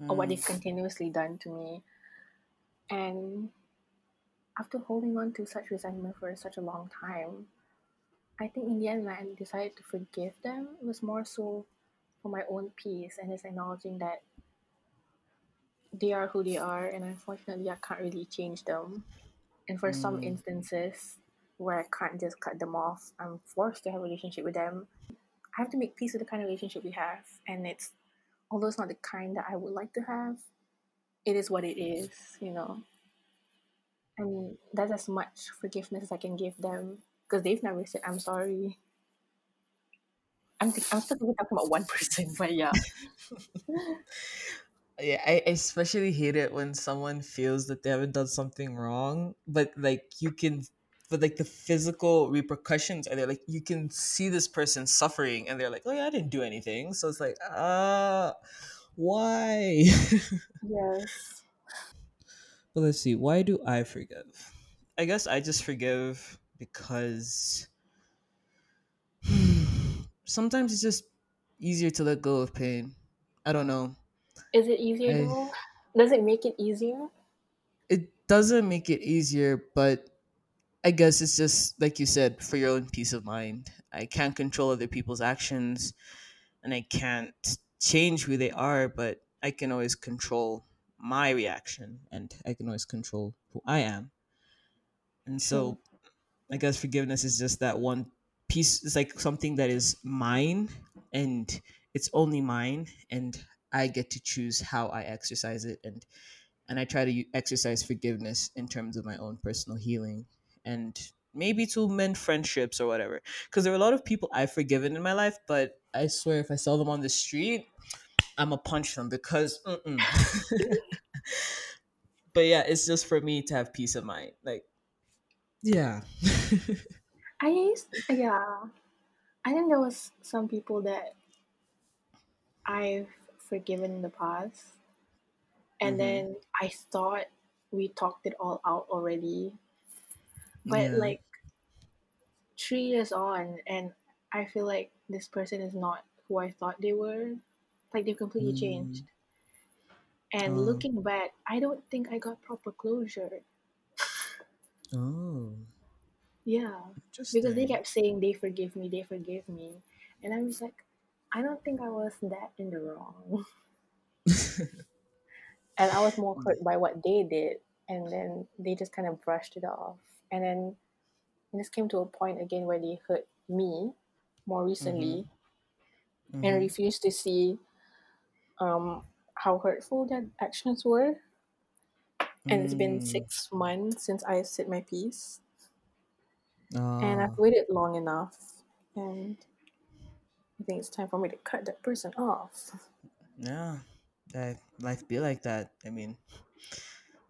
or what Mm, they've continuously done to me. And after holding on to such resentment for such a long time, I think in the end, when I decided to forgive them, it was more so for my own peace and just acknowledging that they are who they are, and unfortunately, I can't really change them. And for some mm, instances where I can't just cut them off, I'm forced to have a relationship with them. I have to make peace with the kind of relationship we have, and it's although it's not the kind that I would like to have, it is what it is, you know. And that's as much forgiveness as I can give them because they've never said I'm sorry. I'm th- I'm still talking about one person, but yeah, Yeah, I especially hate it when someone feels that they haven't done something wrong, but like you can, but like the physical repercussions are there. Like you can see this person suffering, and they're like, "Oh yeah, I didn't do anything." So it's like, uh, why? yes. but let's see, why do I forgive? I guess I just forgive because sometimes it's just easier to let go of pain. I don't know. Is it easier though? Does it make it easier? it doesn't make it easier, but I guess it's just like you said, for your own peace of mind. I can't control other people's actions and I can't change who they are, but I can always control my reaction and I can always control who I am. And so hmm. I guess forgiveness is just that one piece. It's like something that is mine and it's only mine and I get to choose how I exercise it and and I try to exercise forgiveness in terms of my own personal healing and maybe to mend friendships or whatever. Because there are a lot of people I've forgiven in my life, but I swear if I saw them on the street, I'm gonna punch them because. But yeah, it's just for me to have peace of mind. Like, yeah. I used, yeah. I think there was some people that I've forgiven in the past, and mm-hmm. then I thought we talked it all out already, but Yeah. like three years on, and I feel like this person is not who I thought they were. Like they've completely Mm. changed. And Oh. looking back, I don't think I got proper closure. Oh. Yeah, because they kept saying they forgive me, they forgive me, and I was like, I don't think I was that in the wrong. and I was more hurt by what they did, and then they just kind of brushed it off. And then this came to a point again where they hurt me more mm-hmm. recently and Mm-hmm. refused to see um, how hurtful their actions were. And it's been Mm. six months since I said my piece, and I've Oh. waited long enough, and think it's time for me to cut that person off. Yeah. That life be like that. I mean,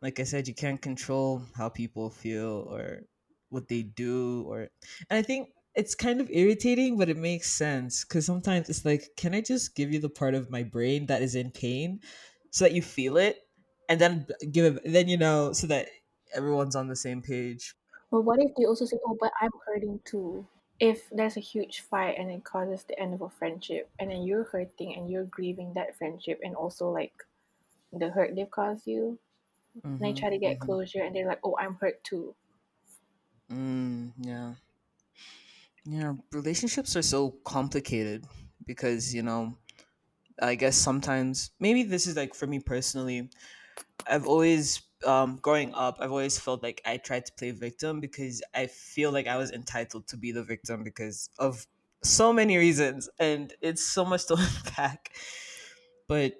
like I said, you can't control how people feel or what they do or and I think it's kind of irritating, but it makes sense because sometimes it's like, can I just give you the part of my brain that is in pain so that you feel it, and then give it, then you know, so that everyone's on the same page. But what if they also say, "Oh, but I'm hurting too"? If there's a huge fight and it causes the end of a friendship and then you're hurting and you're grieving that friendship and also like the hurt they've caused you and they Mm-hmm, try to get mm-hmm. closure and they're like oh i'm hurt too Mm, yeah. Yeah. Relationships are so complicated because, you know, I guess sometimes, maybe this is like for me personally, I've always, um, growing up, I've always felt like I tried to play victim because I feel like I was entitled to be the victim because of so many reasons. And it's so much to unpack. But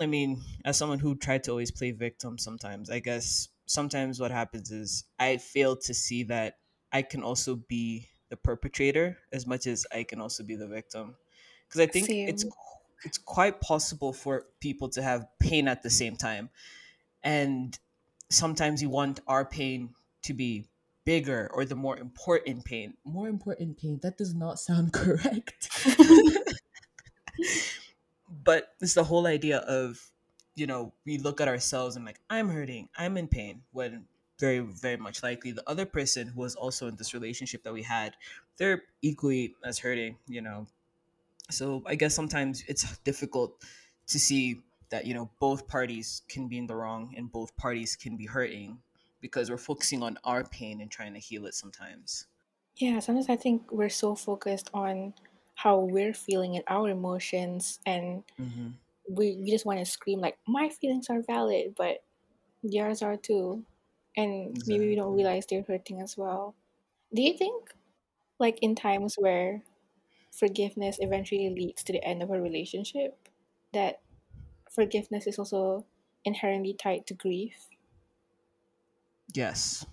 I mean, as someone who tried to always play victim sometimes, I guess sometimes what happens is I fail to see that I can also be the perpetrator as much as I can also be the victim. Because I think it's it's quite possible for people to have pain at the same time. And sometimes you want our pain to be bigger or the more important pain. More important pain. That does not sound correct. but it's the whole idea of you know we look at ourselves and like i'm hurting i'm in pain when very very much likely the other person who was also in this relationship that we had they're equally as hurting you know so i guess sometimes it's difficult to see that you know both parties can be in the wrong and both parties can be hurting because we're focusing on our pain and trying to heal it sometimes. Yeah sometimes i think we're so focused on how we're feeling and our emotions and mm-hmm. we, we just want to scream like my feelings are valid but yours are too. And maybe we don't realize they're hurting as well. Do you think like in times where forgiveness eventually leads to the end of a relationship that forgiveness is also inherently tied to grief yes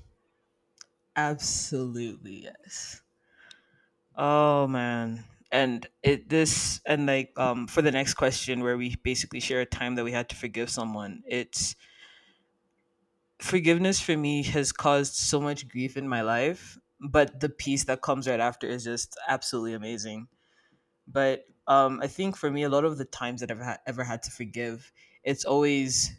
absolutely yes Oh man. And it this and like um for the next question where we basically share a time that we had to forgive someone. It's forgiveness for me has caused so much grief in my life, but the peace that comes right after is just absolutely amazing. But um I think for me a lot of the times that I've ha- ever had to forgive, it's always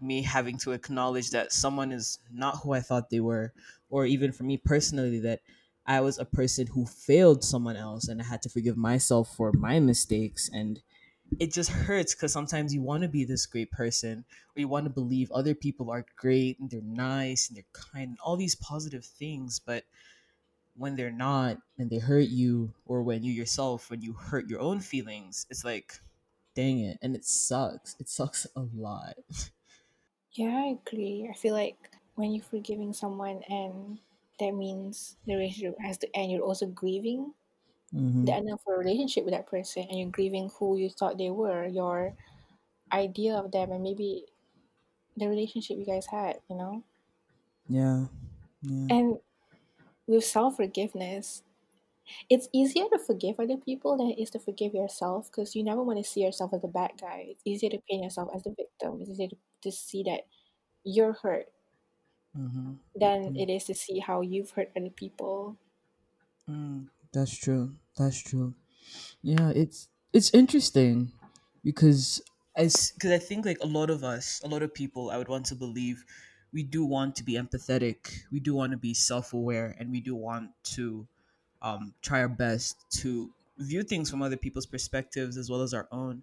me having to acknowledge that someone is not who I thought they were or even for me personally that I was a person who failed someone else and I had to forgive myself for my mistakes. And it just hurts because sometimes you want to be this great person or you want to believe other people are great and they're nice and they're kind and all these positive things but when they're not and they hurt you or when you yourself when you hurt your own feelings it's like dang it and it sucks. It sucks a lot. Yeah i agree. I feel like when you're forgiving someone and that means the relationship has to end you're also grieving mm-hmm. the end of a relationship with that person and you're grieving who you thought they were your idea of them and maybe the relationship you guys had you know? Yeah yeah. And with self-forgiveness it's easier to forgive other people than it is to forgive yourself because you never want to see yourself as the bad guy. It's easier to paint yourself as the victim. It's easier to, to see that you're hurt mm-hmm. than it is to see how you've hurt other people. Mm, that's true. That's true. Yeah, it's it's interesting because as because I think like a lot of us, a lot of people, I would want to believe we do want to be empathetic, we do want to be self-aware, and we do want to um, try our best to view things from other people's perspectives as well as our own.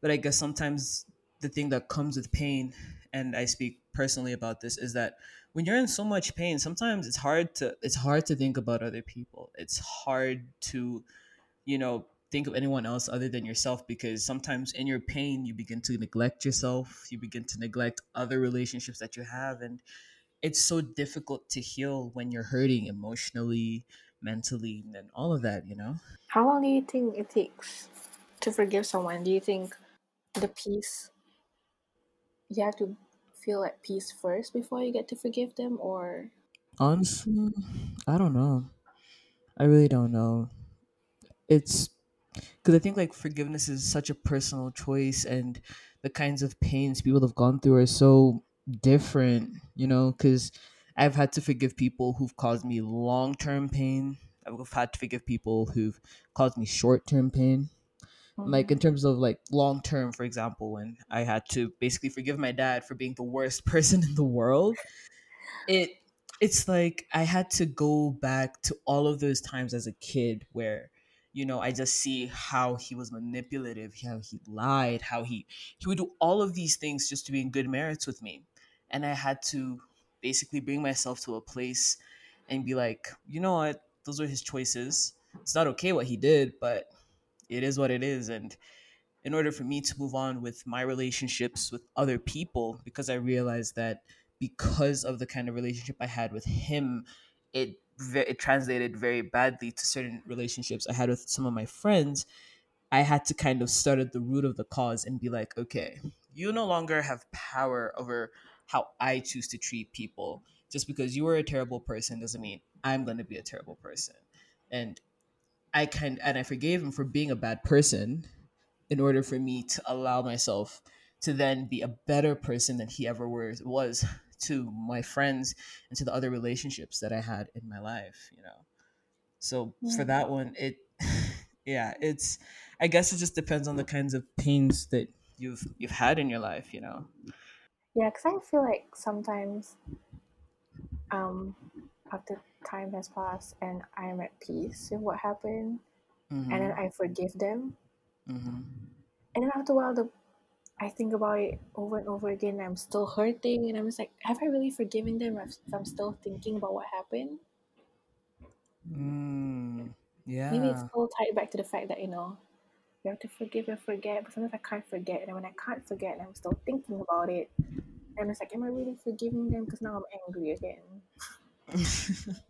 But I guess sometimes the thing that comes with pain, and I speak personally about this, is that when you're in so much pain, sometimes it's hard to it's hard to think about other people. It's hard to you know think of anyone else other than yourself because sometimes in your pain you begin to neglect yourself you begin to neglect other relationships that you have and it's so difficult to heal when you're hurting emotionally mentally and all of that you know How long do you think it takes to forgive someone? Do you think the peace, you have to feel at peace first before you get to forgive them? Or, honestly i don't know i really don't know it's because I think like forgiveness is such a personal choice, and the kinds of pains people have gone through are so different, you know. Because I've had to forgive people who've caused me long term pain. I've had to forgive people who've caused me short term pain. Like mm, in terms of like long term, for example, when I had to basically forgive my dad for being the worst person in the world, it it's like I had to go back to all of those times as a kid where you know I just see how he was manipulative, how he lied, how he he would do all of these things just to be in good merits with me. And I had to basically bring myself to a place and be like, you know what, those are his choices. It's not okay what he did, but it is what it is and in order for me to move on with my relationships with other people because I realized that because of the kind of relationship I had with him, it it translated very badly to certain relationships I had with some of my friends. I had to kind of start at the root of the cause and be like, okay, you no longer have power over how I choose to treat people. Just because you are a terrible person doesn't mean I'm going to be a terrible person. And I kind and I forgave him for being a bad person in order for me to allow myself to then be a better person than he ever was to my friends and to the other relationships that I had in my life, you know. So for that one, it yeah, it's I guess it just depends on the kinds of pains that you've you've had in your life, you know. Yeah, because I feel like sometimes um after time has passed and I am at peace with what happened and then Mm-hmm. I forgive them Mm-hmm. and then after a while the I think about it over and over again I'm still hurting and I'm just like have I really forgiven them if I'm still thinking about what happened Mm, yeah. maybe it's all tied back to the fact that you know you have to forgive and forget but sometimes I can't forget and when I can't forget I'm still thinking about it and it's like am I really forgiving them because now I'm angry again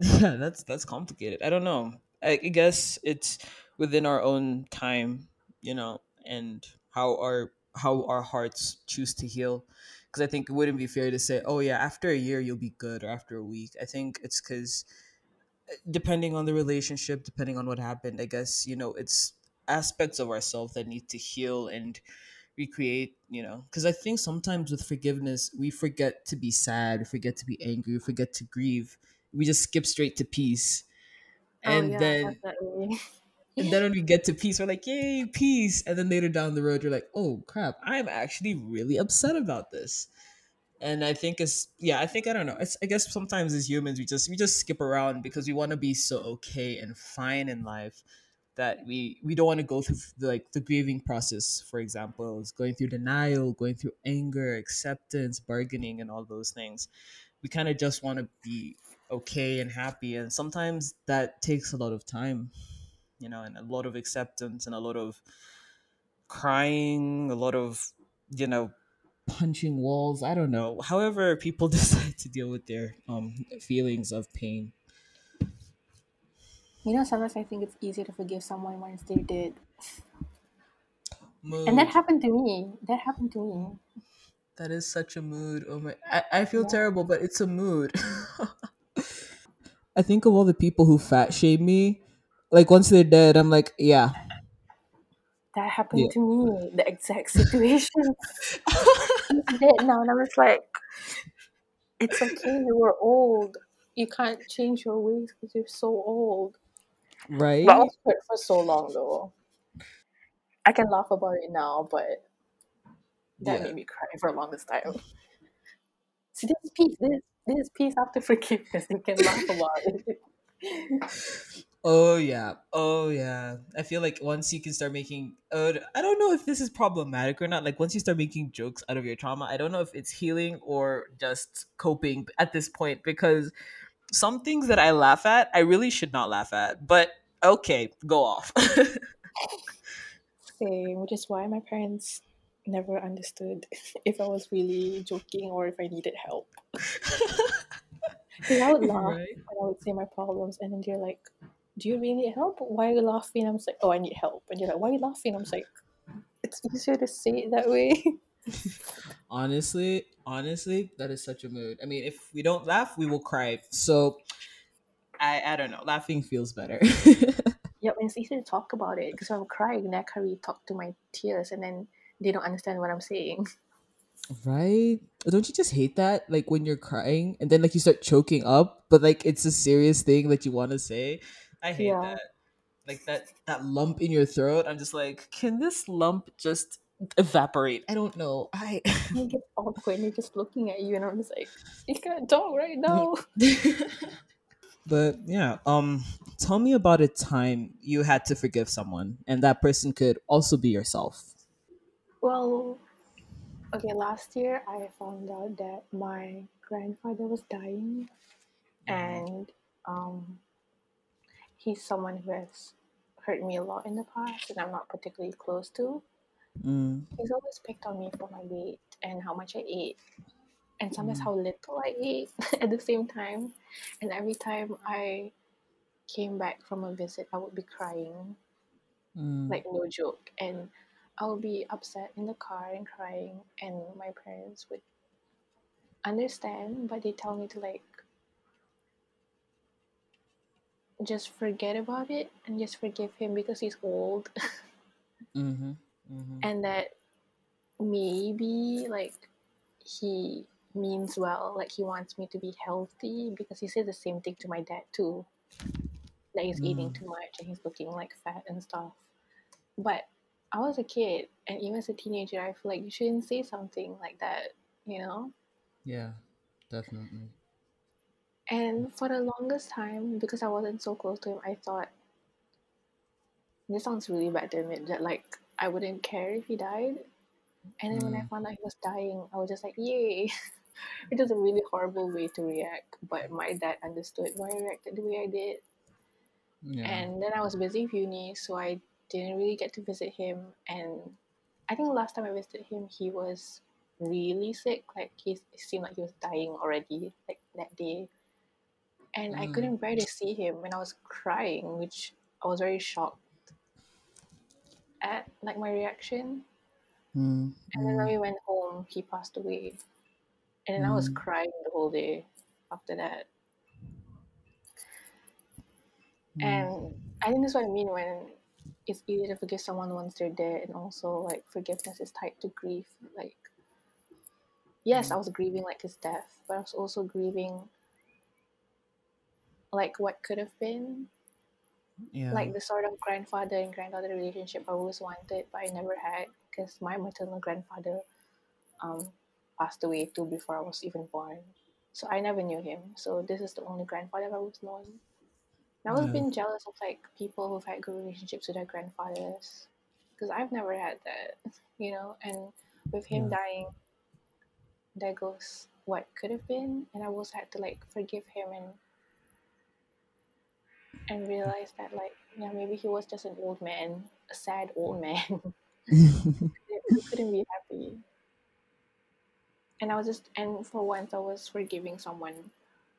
yeah, that's that's complicated. I don't know. I, I guess it's within our own time, you know, and how our how our hearts choose to heal. Because I think it wouldn't be fair to say, "Oh yeah, after a year you'll be good," or after a week. I think it's because eh, depending on the relationship, depending on what happened, I guess you know it's aspects of ourselves that need to heal and recreate. You know, because I think sometimes with forgiveness we forget to be sad, we forget to be angry, we forget to grieve. We just skip straight to peace oh and yeah then definitely and then when we get to peace we're like yay peace. And then later down the road you're like oh crap i'm actually really upset about this. And i think it's yeah i think i don't know it's, i guess sometimes as humans we just we just skip around because we want to be so okay and fine in life that we we don't want to go through the, like the grieving process for example is going through denial going through anger acceptance bargaining and all those things. We kind of just want to be okay and happy and sometimes that takes a lot of time you know, and a lot of acceptance and a lot of crying, a lot of, you know, punching walls. I don't know. However, people decide to deal with their um feelings of pain. you know sometimes I think it's easier to forgive someone once they're dead and that happened to me that happened to me That is such a mood. Oh my! I, I feel yeah terrible, but it's a mood. I think of all the people who fat shame me. Like once they're dead, I'm like, yeah, that yeah. happened to me the exact situation. He's dead now and I was like it's okay you were old. You can't change your ways because you're so old. But I right? was hurt for so long though. I can laugh about it now but that Yeah. made me cry for the longest time. See this is peace this, this is peace after forgiveness you can laugh about it Oh yeah. Oh yeah. I feel like once you can start making uh, I don't know if this is problematic or not. Like once you start making jokes out of your trauma, I don't know if it's healing or just coping at this point because some things that I laugh at, I really should not laugh at. But okay, go off. Same, which is why my parents never understood if I was really joking or if I needed help. Because I would laugh right? when I would say my problems, and then they're like, "Do you really need help? Why are you laughing?" I'm like, "Oh, I need help." And you're like, "Why are you laughing?" I'm like, "It's easier to say it that way." Honestly, honestly, that is such a mood. I mean, if we don't laugh, we will cry. So I I don't know. Laughing feels better. yep, and it's easier to talk about it because I'm crying, and I can't really talk to my tears, and then they don't understand what I'm saying. Right? Don't you just hate that? Like when you're crying and then like you start choking up, but like it's a serious thing that you want to say. I hate Yeah, that. Like that that lump in your throat. I'm just like, can this lump just evaporate. I don't know. I it gets awkward and just looking at you and I'm just like, you can't talk right now. but yeah, um tell me about a time you had to forgive someone and that person could also be yourself. Well, okay, last year I found out that my grandfather was dying and um he's someone who has hurt me a lot in the past and I'm not particularly close to. Mm, He's always picked on me for my weight and how much I ate, and sometimes Mm. how little I ate at the same time. And every time I came back from a visit, I would be crying, mm, like no joke. And I would be upset in the car and crying, and my parents would understand, but they tell me to like just forget about it and just forgive him because he's old mhm, mhm. and that maybe like he means well like he wants me to be healthy because he said the same thing to my dad too that he's eating Mm. too much and he's looking like fat and stuff but i was a kid and even as a teenager i feel like you shouldn't say something like that you know Yeah, definitely. And for the longest time because i wasn't so close to him i thought this sounds really bad to admit that like i wouldn't care if he died. And then when i Mm. found out he was dying i was just like yay. It was a really horrible way to react but my dad understood why i reacted the way i did. Yeah. and then i was busy with uni so i didn't really get to visit him. And i think the last time i visited him he was really sick. Like he seemed like he was dying already like that day and i Mm. couldn't bear to see him and i was crying which i was very shocked at like my reaction Mm, and then when mm, we went home he passed away and then i was Mm. crying the whole day after that mm. And I think that's what I mean when it's easy to forgive someone once they're dead, and also like forgiveness is tied to grief. Like, yes, I was grieving like his death, but I was also grieving like what could have been, Yeah. like the sort of grandfather and granddaughter relationship I always wanted, but I never had because my maternal grandfather um, passed away too before I was even born. So I never knew him. So this is the only grandfather I've always known. And I was Yeah. been jealous of like people who've had good relationships with their grandfathers because I've never had that, you know. And with him Yeah. dying, there goes what could have been, and I also had to like forgive him and and realized that like yeah maybe he was just an old man, a sad old man who couldn't be happy. And I was just and for once I was forgiving someone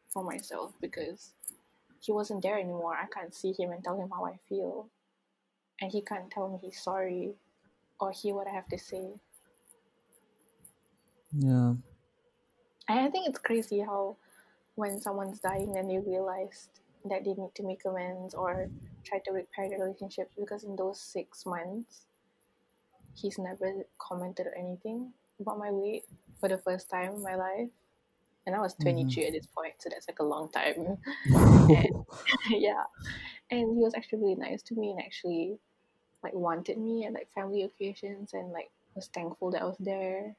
for myself because he wasn't there anymore. I can't see him and tell him how I feel. And he can't tell me he's sorry or hear what I have to say. yeah. And I think it's crazy how when someone's dying then you realize that they need to make amends or try to repair the relationships because in those six months he's never commented or anything about my weight for the first time in my life. And I was 23 at this point, so that's like a long time. yeah. And he was actually really nice to me and actually like wanted me at like family occasions and like was thankful that I was there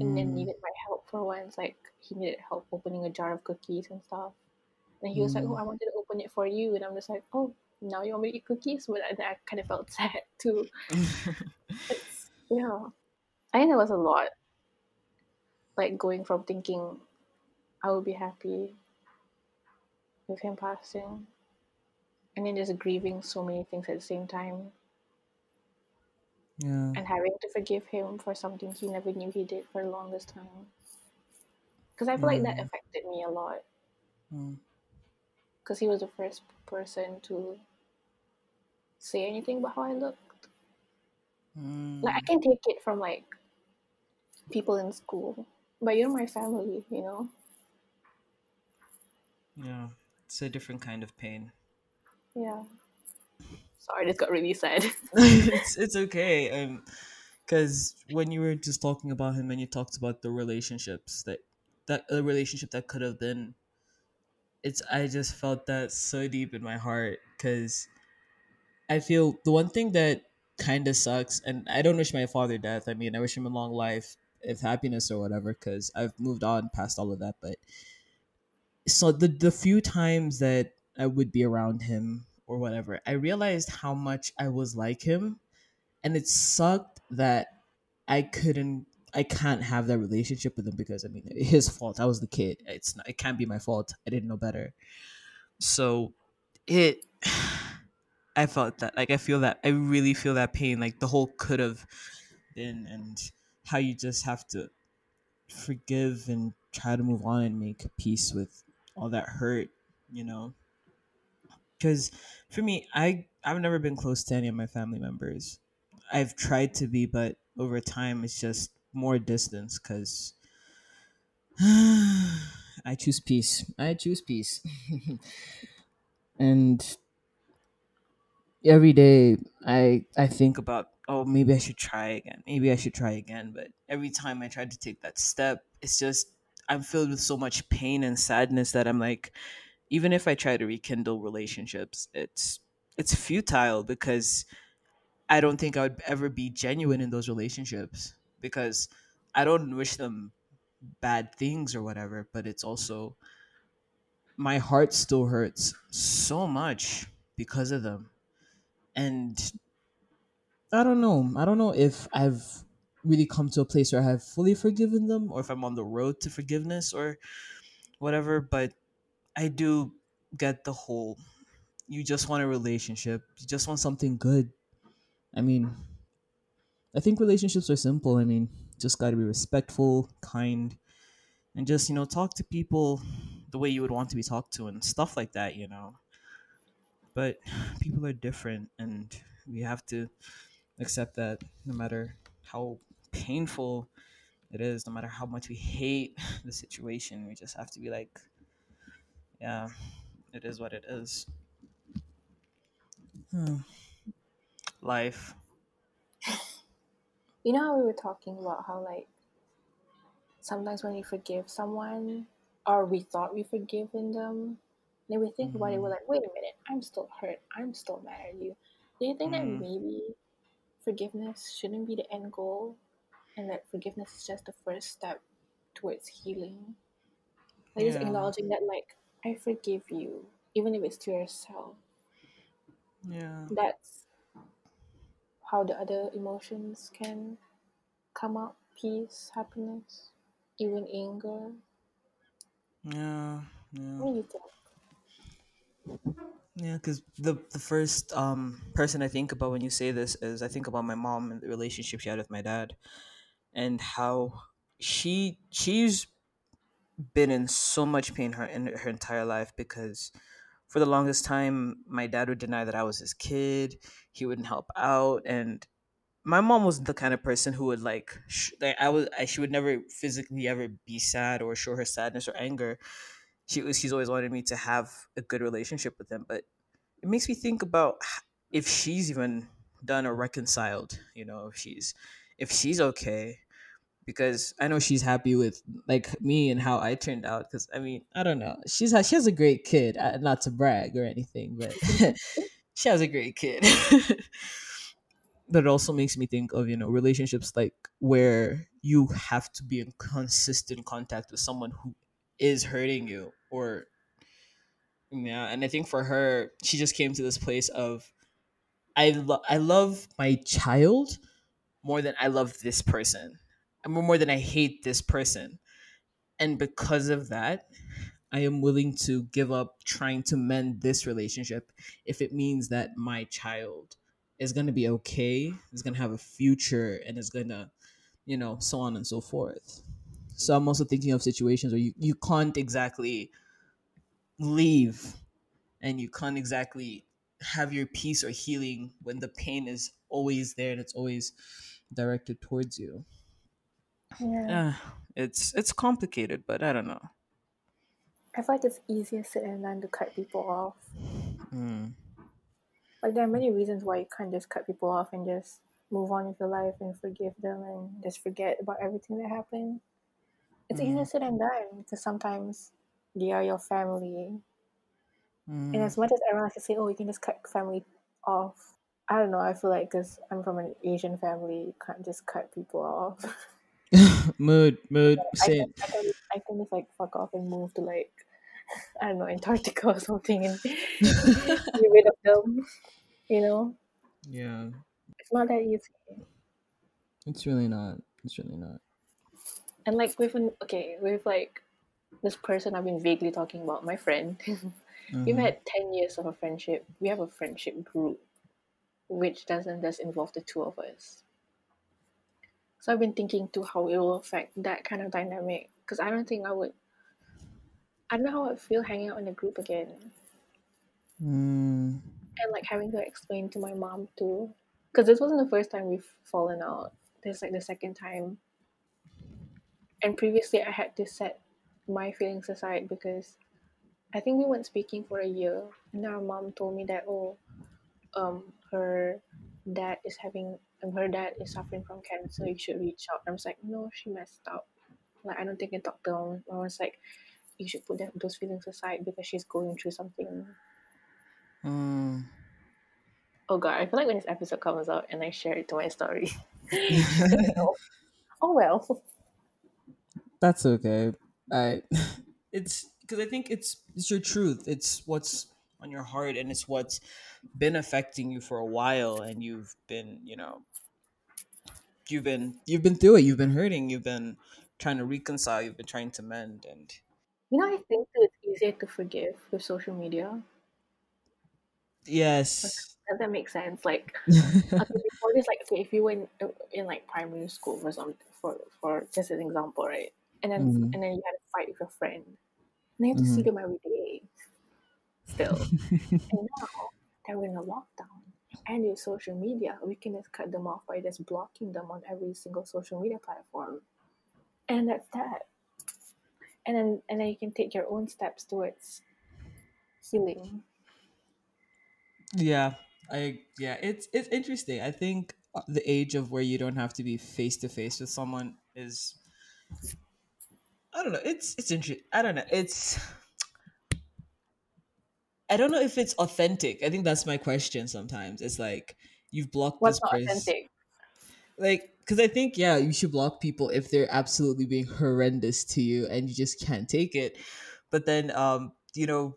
and then Mm. needed my help for once. Like he needed help opening a jar of cookies and stuff. And he was like, Mm. Oh, I wanted to open it for you and I'm just like, Oh, now you want me to eat cookies? But I, I kind of felt sad too. Yeah. I think it was a lot. Like going from thinking I would be happy with him passing and then just grieving so many things at the same time yeah. and having to forgive him for something he never knew he did for the longest time. Because I feel like that Mm. affected me a lot. Mm. Because he was the first person to say anything about how I looked. Mm. Like I can take it from like people in school, but you're my family, you know. Yeah. It's a different kind of pain. Yeah. Sorry, this got really sad. it's it's okay. Um, because when you were just talking about him and you talked about the relationships that that a relationship that could have been, it's I just felt that so deep in my heart because I feel the one thing that kind of sucks. And I don't wish my father death. I mean, I wish him a long life, if happiness or whatever, because I've moved on past all of that. But so the the few times that I would be around him or whatever, I realized how much I was like him, and it sucked that I couldn't. I can't have that relationship with him because I mean his fault. I was the kid. It's not, it can't be my fault. I didn't know better. So it I felt that like I feel that I really feel that pain like the whole could have been and how you just have to forgive and try to move on and make peace with all that hurt, you know. Cuz for me, I I've never been close to any of my family members. I've tried to be, but over time it's just more distance cuz I choose peace. I choose peace. and every day I I think about oh maybe I should try again. Maybe I should try again, but every time I try to take that step, it's just I'm filled with so much pain and sadness that I'm like even if I try to rekindle relationships, it's it's futile because I don't think I would ever be genuine in those relationships because I don't wish them bad things or whatever, but it's also my heart still hurts so much because of them. And I don't know. I don't know if I've really come to a place where I have fully forgiven them or if I'm on the road to forgiveness or whatever, but I do get the whole you just want a relationship. You just want something good. I mean, I think relationships are simple. I mean, just got to be respectful, kind, and just, you know, talk to people the way you would want to be talked to and stuff like that, you know. But people are different and we have to accept that no matter how painful it is, no matter how much we hate the situation, we just have to be like, yeah, it is what it is. Hmm. Life. You know how we were talking about how like sometimes when we forgive someone or we thought we forgiven them, then we think about it, we're Mm, like, wait a minute, I'm still hurt. I'm still mad at you. Do you think that mm, maybe forgiveness shouldn't be the end goal and that forgiveness is just the first step towards healing? Like just acknowledging that like I forgive you, even if it's to yourself. yeah, That's how the other emotions can come up peace, happiness, even anger. yeah, yeah. What do you think? Yeah, because the the first um person I think about when you say this is I think about my mom and the relationship she had with my dad and how she she's been in so much pain her in her entire life because for the longest time my dad would deny that I was his kid. He wouldn't help out and my mom was the kind of person who would like, sh- like I was I, she would never physically ever be sad or show her sadness or anger. She was she's always wanted me to have a good relationship with him, but it makes me think about if she's even done or reconciled you know if she's if she's okay because i know she's happy with like me and how i turned out because i mean i don't know she's she has a great kid uh, not to brag or anything but she has a great kid but it also makes me think of you know relationships like where you have to be in consistent contact with someone who is hurting you or yeah and i think for her she just came to this place of I lo- I love my child more than I love this person. More than I hate this person. And because of that, I am willing to give up trying to mend this relationship if it means that my child is going to be okay, is going to have a future, and is going to, you know, so on and so forth. So I'm also thinking of situations where you, you can't exactly leave and you can't exactly have your peace or healing when the pain is always there and it's always directed towards you. Yeah. Uh, it's it's complicated, but I don't know. I feel like it's easier said than done to cut people off. Mm, Like there are many reasons why you can't just cut people off and just move on with your life and forgive them and just forget about everything that happened. It's easier mm, said than done because sometimes they are your family. And mm, as much as everyone likes to say, oh, you can just cut family off, I don't know. I feel like because I'm from an Asian family, you can't just cut people off. mood, mood, I can. I can, I can just like fuck off and move to like, I don't know, Antarctica or something and get rid of them. You know, Yeah, it's not that easy. it's really not. It's really not. And like with an okay, with like this person I've been vaguely talking about, my friend. We've Mhm. had ten years of a friendship. We have a friendship group, which doesn't just involve the two of us. So I've been thinking to how it will affect that kind of dynamic because I don't think I would. I don't know how I'd feel hanging out in a group again Mm, and like having to explain to my mom too because this wasn't the first time we've fallen out. This is like the second time. And previously, I had to set my feelings aside because I think we weren't speaking for a year, and our mom told me that oh, um, her dad is having, um, her dad is suffering from cancer. You should reach out. I was like, no, she messed up. Like I don't think I talked to her. I was like, you should put that, those feelings aside because she's going through something. mm. Oh god, I feel like when this episode comes out and I share it to my story. oh well. That's okay. I it's because I think it's it's your truth. It's what's on your heart and it's what's been affecting you for a while and you've been, you know, you've been you've been through it. You've been hurting. You've been trying to reconcile. You've been trying to mend and You know, I think that it's easier to forgive with social media. yes. Does that make sense? Like, okay, before this, like, okay, if you were in, in like primary school for some, for for just an example, right? And then Mhm. and then you had a fight with your friend, and you have to see Mhm. them every day. Still, and now that we're in a lockdown and with social media, we can just cut them off by just blocking them on every single social media platform, and that's that. And then and then you can take your own steps towards healing. Yeah, I yeah, it's it's interesting. I think the age of where you don't have to be face to face with someone is I don't know. It's it's interesting. I don't know. It's I don't know if it's authentic. I think that's my question sometimes. It's like you've blocked What's this not person. authentic? Like cuz I think yeah, you should block people if they're absolutely being horrendous to you and you just can't take it. But then um, you know,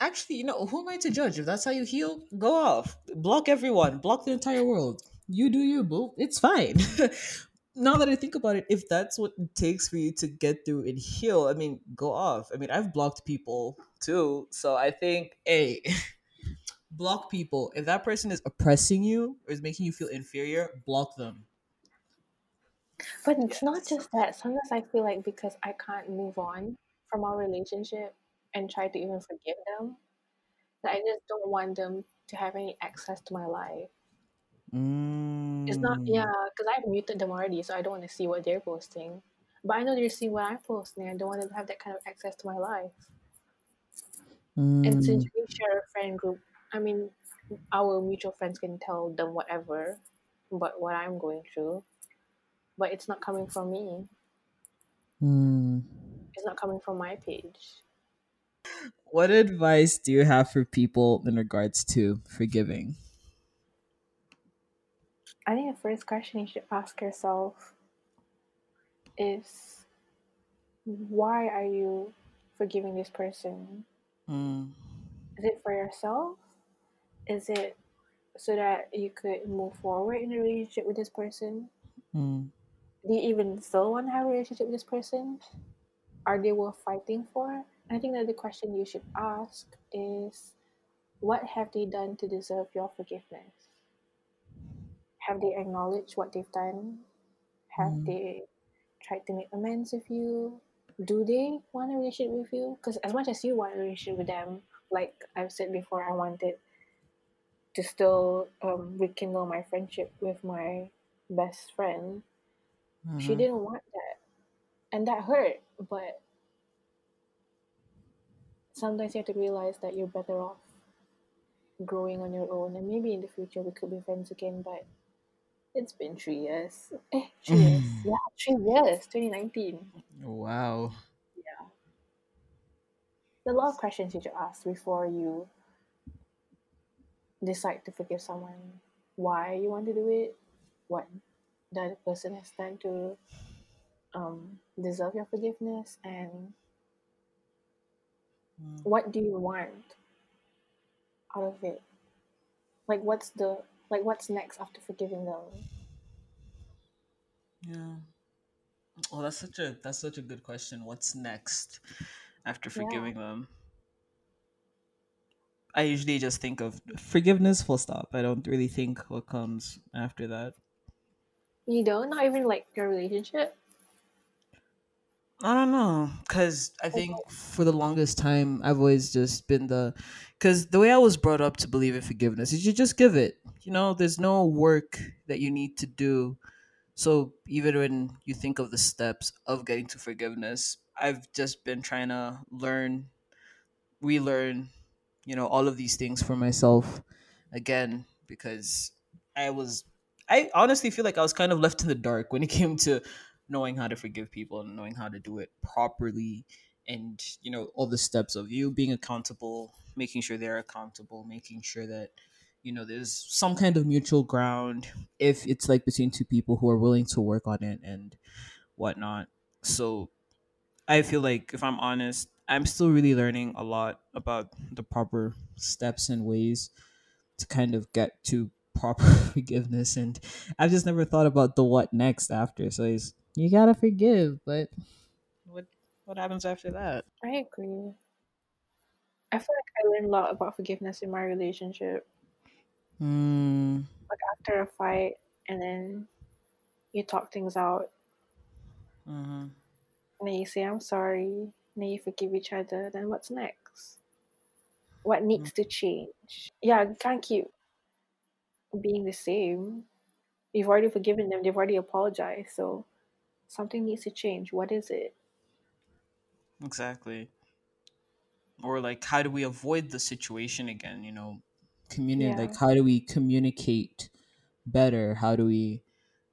actually, you know, who am I to judge? If that's how you heal, go off. Block everyone. Block the entire world. You do you, boo. It's fine. now that I think about it, if that's what it takes for you to get through and heal, I mean, go off. I mean, I've blocked people too. So I think, A, block people. If that person is oppressing you or is making you feel inferior, block them. But it's not just that. Sometimes I feel like because I can't move on from our relationship and try to even forgive them, that I just don't want them to have any access to my life. It's not, yeah, because I've muted them already, so I don't want to see what they're posting. But I know they're seeing what I'm posting. I don't want to have that kind of access to my life. And since we share a friend group, I mean, our mutual friends can tell them whatever but what I'm going through. But it's not coming from me. Mm. It's not coming from my page. What advice do you have for people in regards to forgiving? I think the first question you should ask yourself is why are you forgiving this person? Mm. Is it for yourself? Is it so that you could move forward in a relationship with this person? Mm. Do you even still want to have a relationship with this person? Are they worth fighting for? I think that the question you should ask is what have they done to deserve your forgiveness? Have they acknowledged what they've done? Have Mm. they tried to make amends with you? Do they want a relationship with you? Because as much as you want a relationship with them, like I've said before, I wanted to still um, rekindle my friendship with my best friend. She Mhm. didn't want that. And that hurt, but sometimes you have to realize that you're better off growing on your own. And maybe in the future we could be friends again, but it's been three years. Eh, three years. Yeah, three years. 2019. Wow. Yeah. are a lot of questions you should ask before you decide to forgive someone, why you want to do it, what the other person has done to um, deserve your forgiveness, and Mm. what do you want out of it? Like, what's the like, what's next after forgiving them? Yeah. Well, that's such a that's such a good question. What's next after Yeah. forgiving them? I usually just think of forgiveness full stop. I don't really think what comes after that. You don't, not even like your relationship. I don't know, cause I oh, think for the longest time I've always just been the, cause the way I was brought up to believe in forgiveness is you just give it. You know, there's no work that you need to do. So even when you think of the steps of getting to forgiveness, I've just been trying to learn, relearn, you know, all of these things for myself again because I was, I honestly feel like I was kind of left in the dark when it came to knowing how to forgive people and knowing how to do it properly and you know all the steps of you being accountable making sure they're accountable making sure that you know there's some kind of mutual ground if it's like between two people who are willing to work on it and whatnot. So i feel like if i'm honest i'm still really learning a lot about the proper steps and ways to kind of get to proper forgiveness and i've just never thought about the what next after. So it's you gotta forgive but what what happens after that I agree. I feel like I learned a lot about forgiveness in my relationship. mm, Like after a fight, and then you talk things out, mhm. and then you say, I'm sorry, and then you forgive each other, then what's next? What needs to change? Yeah, you can't keep being the same. You've already forgiven them, they've already apologized, so something needs to change. What is it? exactly or like how do we avoid the situation again you know communicate Yeah. like how do we communicate better how do we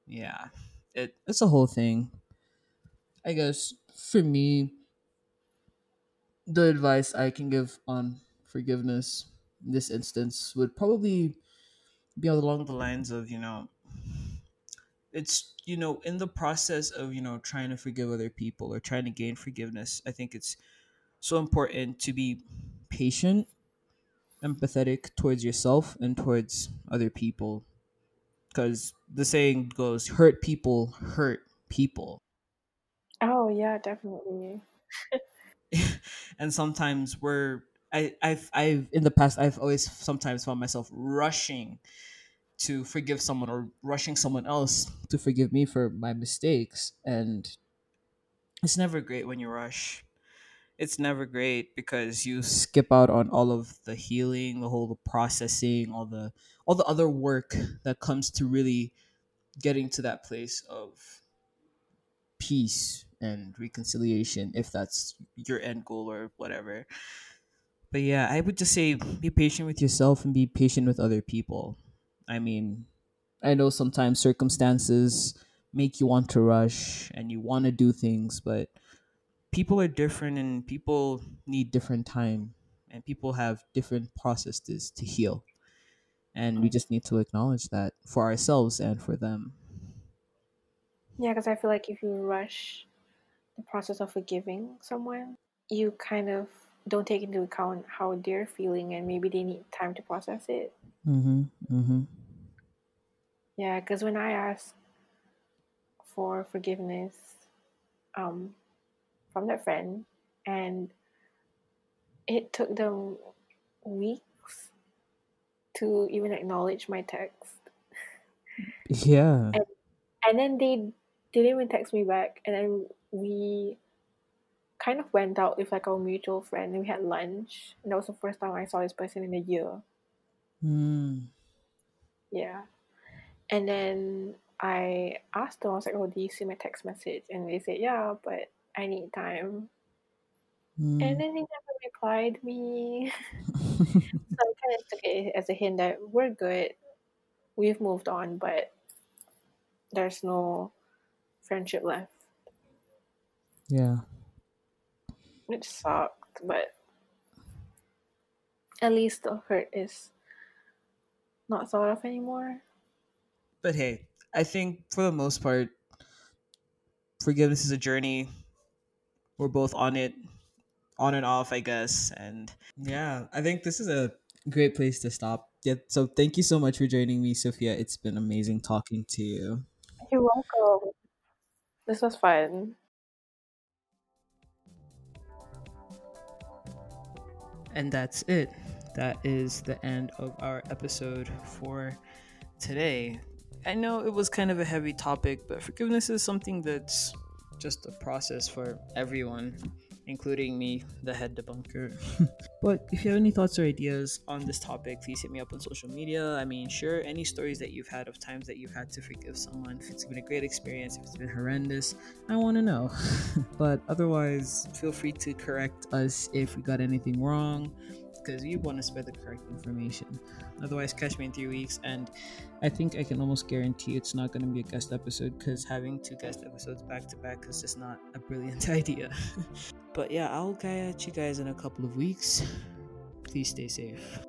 yeah it it's a whole thing i guess for me the advice i can give on forgiveness in this instance would probably be along the lines of you know it's you know in the process of you know trying to forgive other people or trying to gain forgiveness i think it's so important to be patient empathetic towards yourself and towards other people because the saying goes hurt people hurt people Oh, yeah, definitely. and sometimes we're I, I've I've in the past I've always sometimes found myself rushing to forgive someone or rushing someone else to forgive me for my mistakes. And it's never great when you rush. It's never great because you skip out on all of the healing the whole the processing all the all the other work that comes to really getting to that place of peace and reconciliation if that's your end goal or whatever. But yeah i would just say be patient with yourself and be patient with other people i mean i know sometimes circumstances make you want to rush and you want to do things but people are different and people need different time and people have different processes to heal. And we just need to acknowledge that for ourselves and for them. Yeah, because I feel like if you rush the process of forgiving someone, you kind of don't take into account how they're feeling and maybe they need time to process it. mm-hmm mm-hmm Yeah, because when I asked for forgiveness um, from that friend, and it took them weeks to even acknowledge my text. yeah And then they didn't even text me back. And then we kind of went out with like our mutual friend and we had lunch. And that was the first time I saw this person in a year. mm. Yeah. And then I asked them, I was like, oh, do you see my text message? And they said, yeah, but I need time. Mm. And then they never replied me. so I kind of took it as a hint that we're good. We've moved on, but there's no friendship left. yeah It sucked, but at least the hurt is not thought of anymore. But hey, I think for the most part, forgiveness is a journey. We're both on it, on and off, I guess. And yeah, I think this is a great place to stop. Yeah. So thank you so much for joining me, Sophia. It's been amazing talking to you. You're welcome. This was fun. And that's it. That is the end of our episode for today. I know it was kind of a heavy topic, but forgiveness is something that's just a process for everyone including me, the head debunker. but if you have any thoughts or ideas on this topic, please hit me up on social media. I mean, sure, any stories that you've had of times that you've had to forgive someone, if it's been a great experience, if it's been horrendous, I want to know. but otherwise, feel free to correct us if we got anything wrong because we want to spread the correct information. Otherwise, catch me in three weeks, and I think I can almost guarantee it's not going to be a guest episode because having two guest episodes back to back is just not a brilliant idea. but yeah, I'll catch you guys in a couple of weeks. Please stay safe.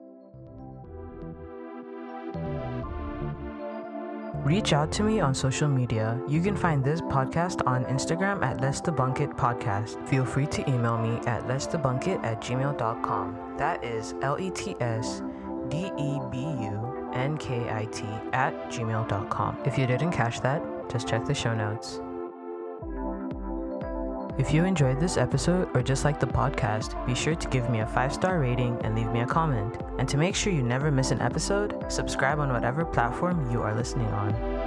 Reach out to me on social media. You can find this podcast on Instagram at Let's Debunk It Podcast. Feel free to email me at Let's Debunk It at gmail.com. That is L E T S D E B U N K I T at gmail.com. If you didn't catch that, just check the show notes. If you enjoyed this episode or just like the podcast, be sure to give me a five star rating and leave me a comment. And to make sure you never miss an episode, subscribe on whatever platform you are listening on.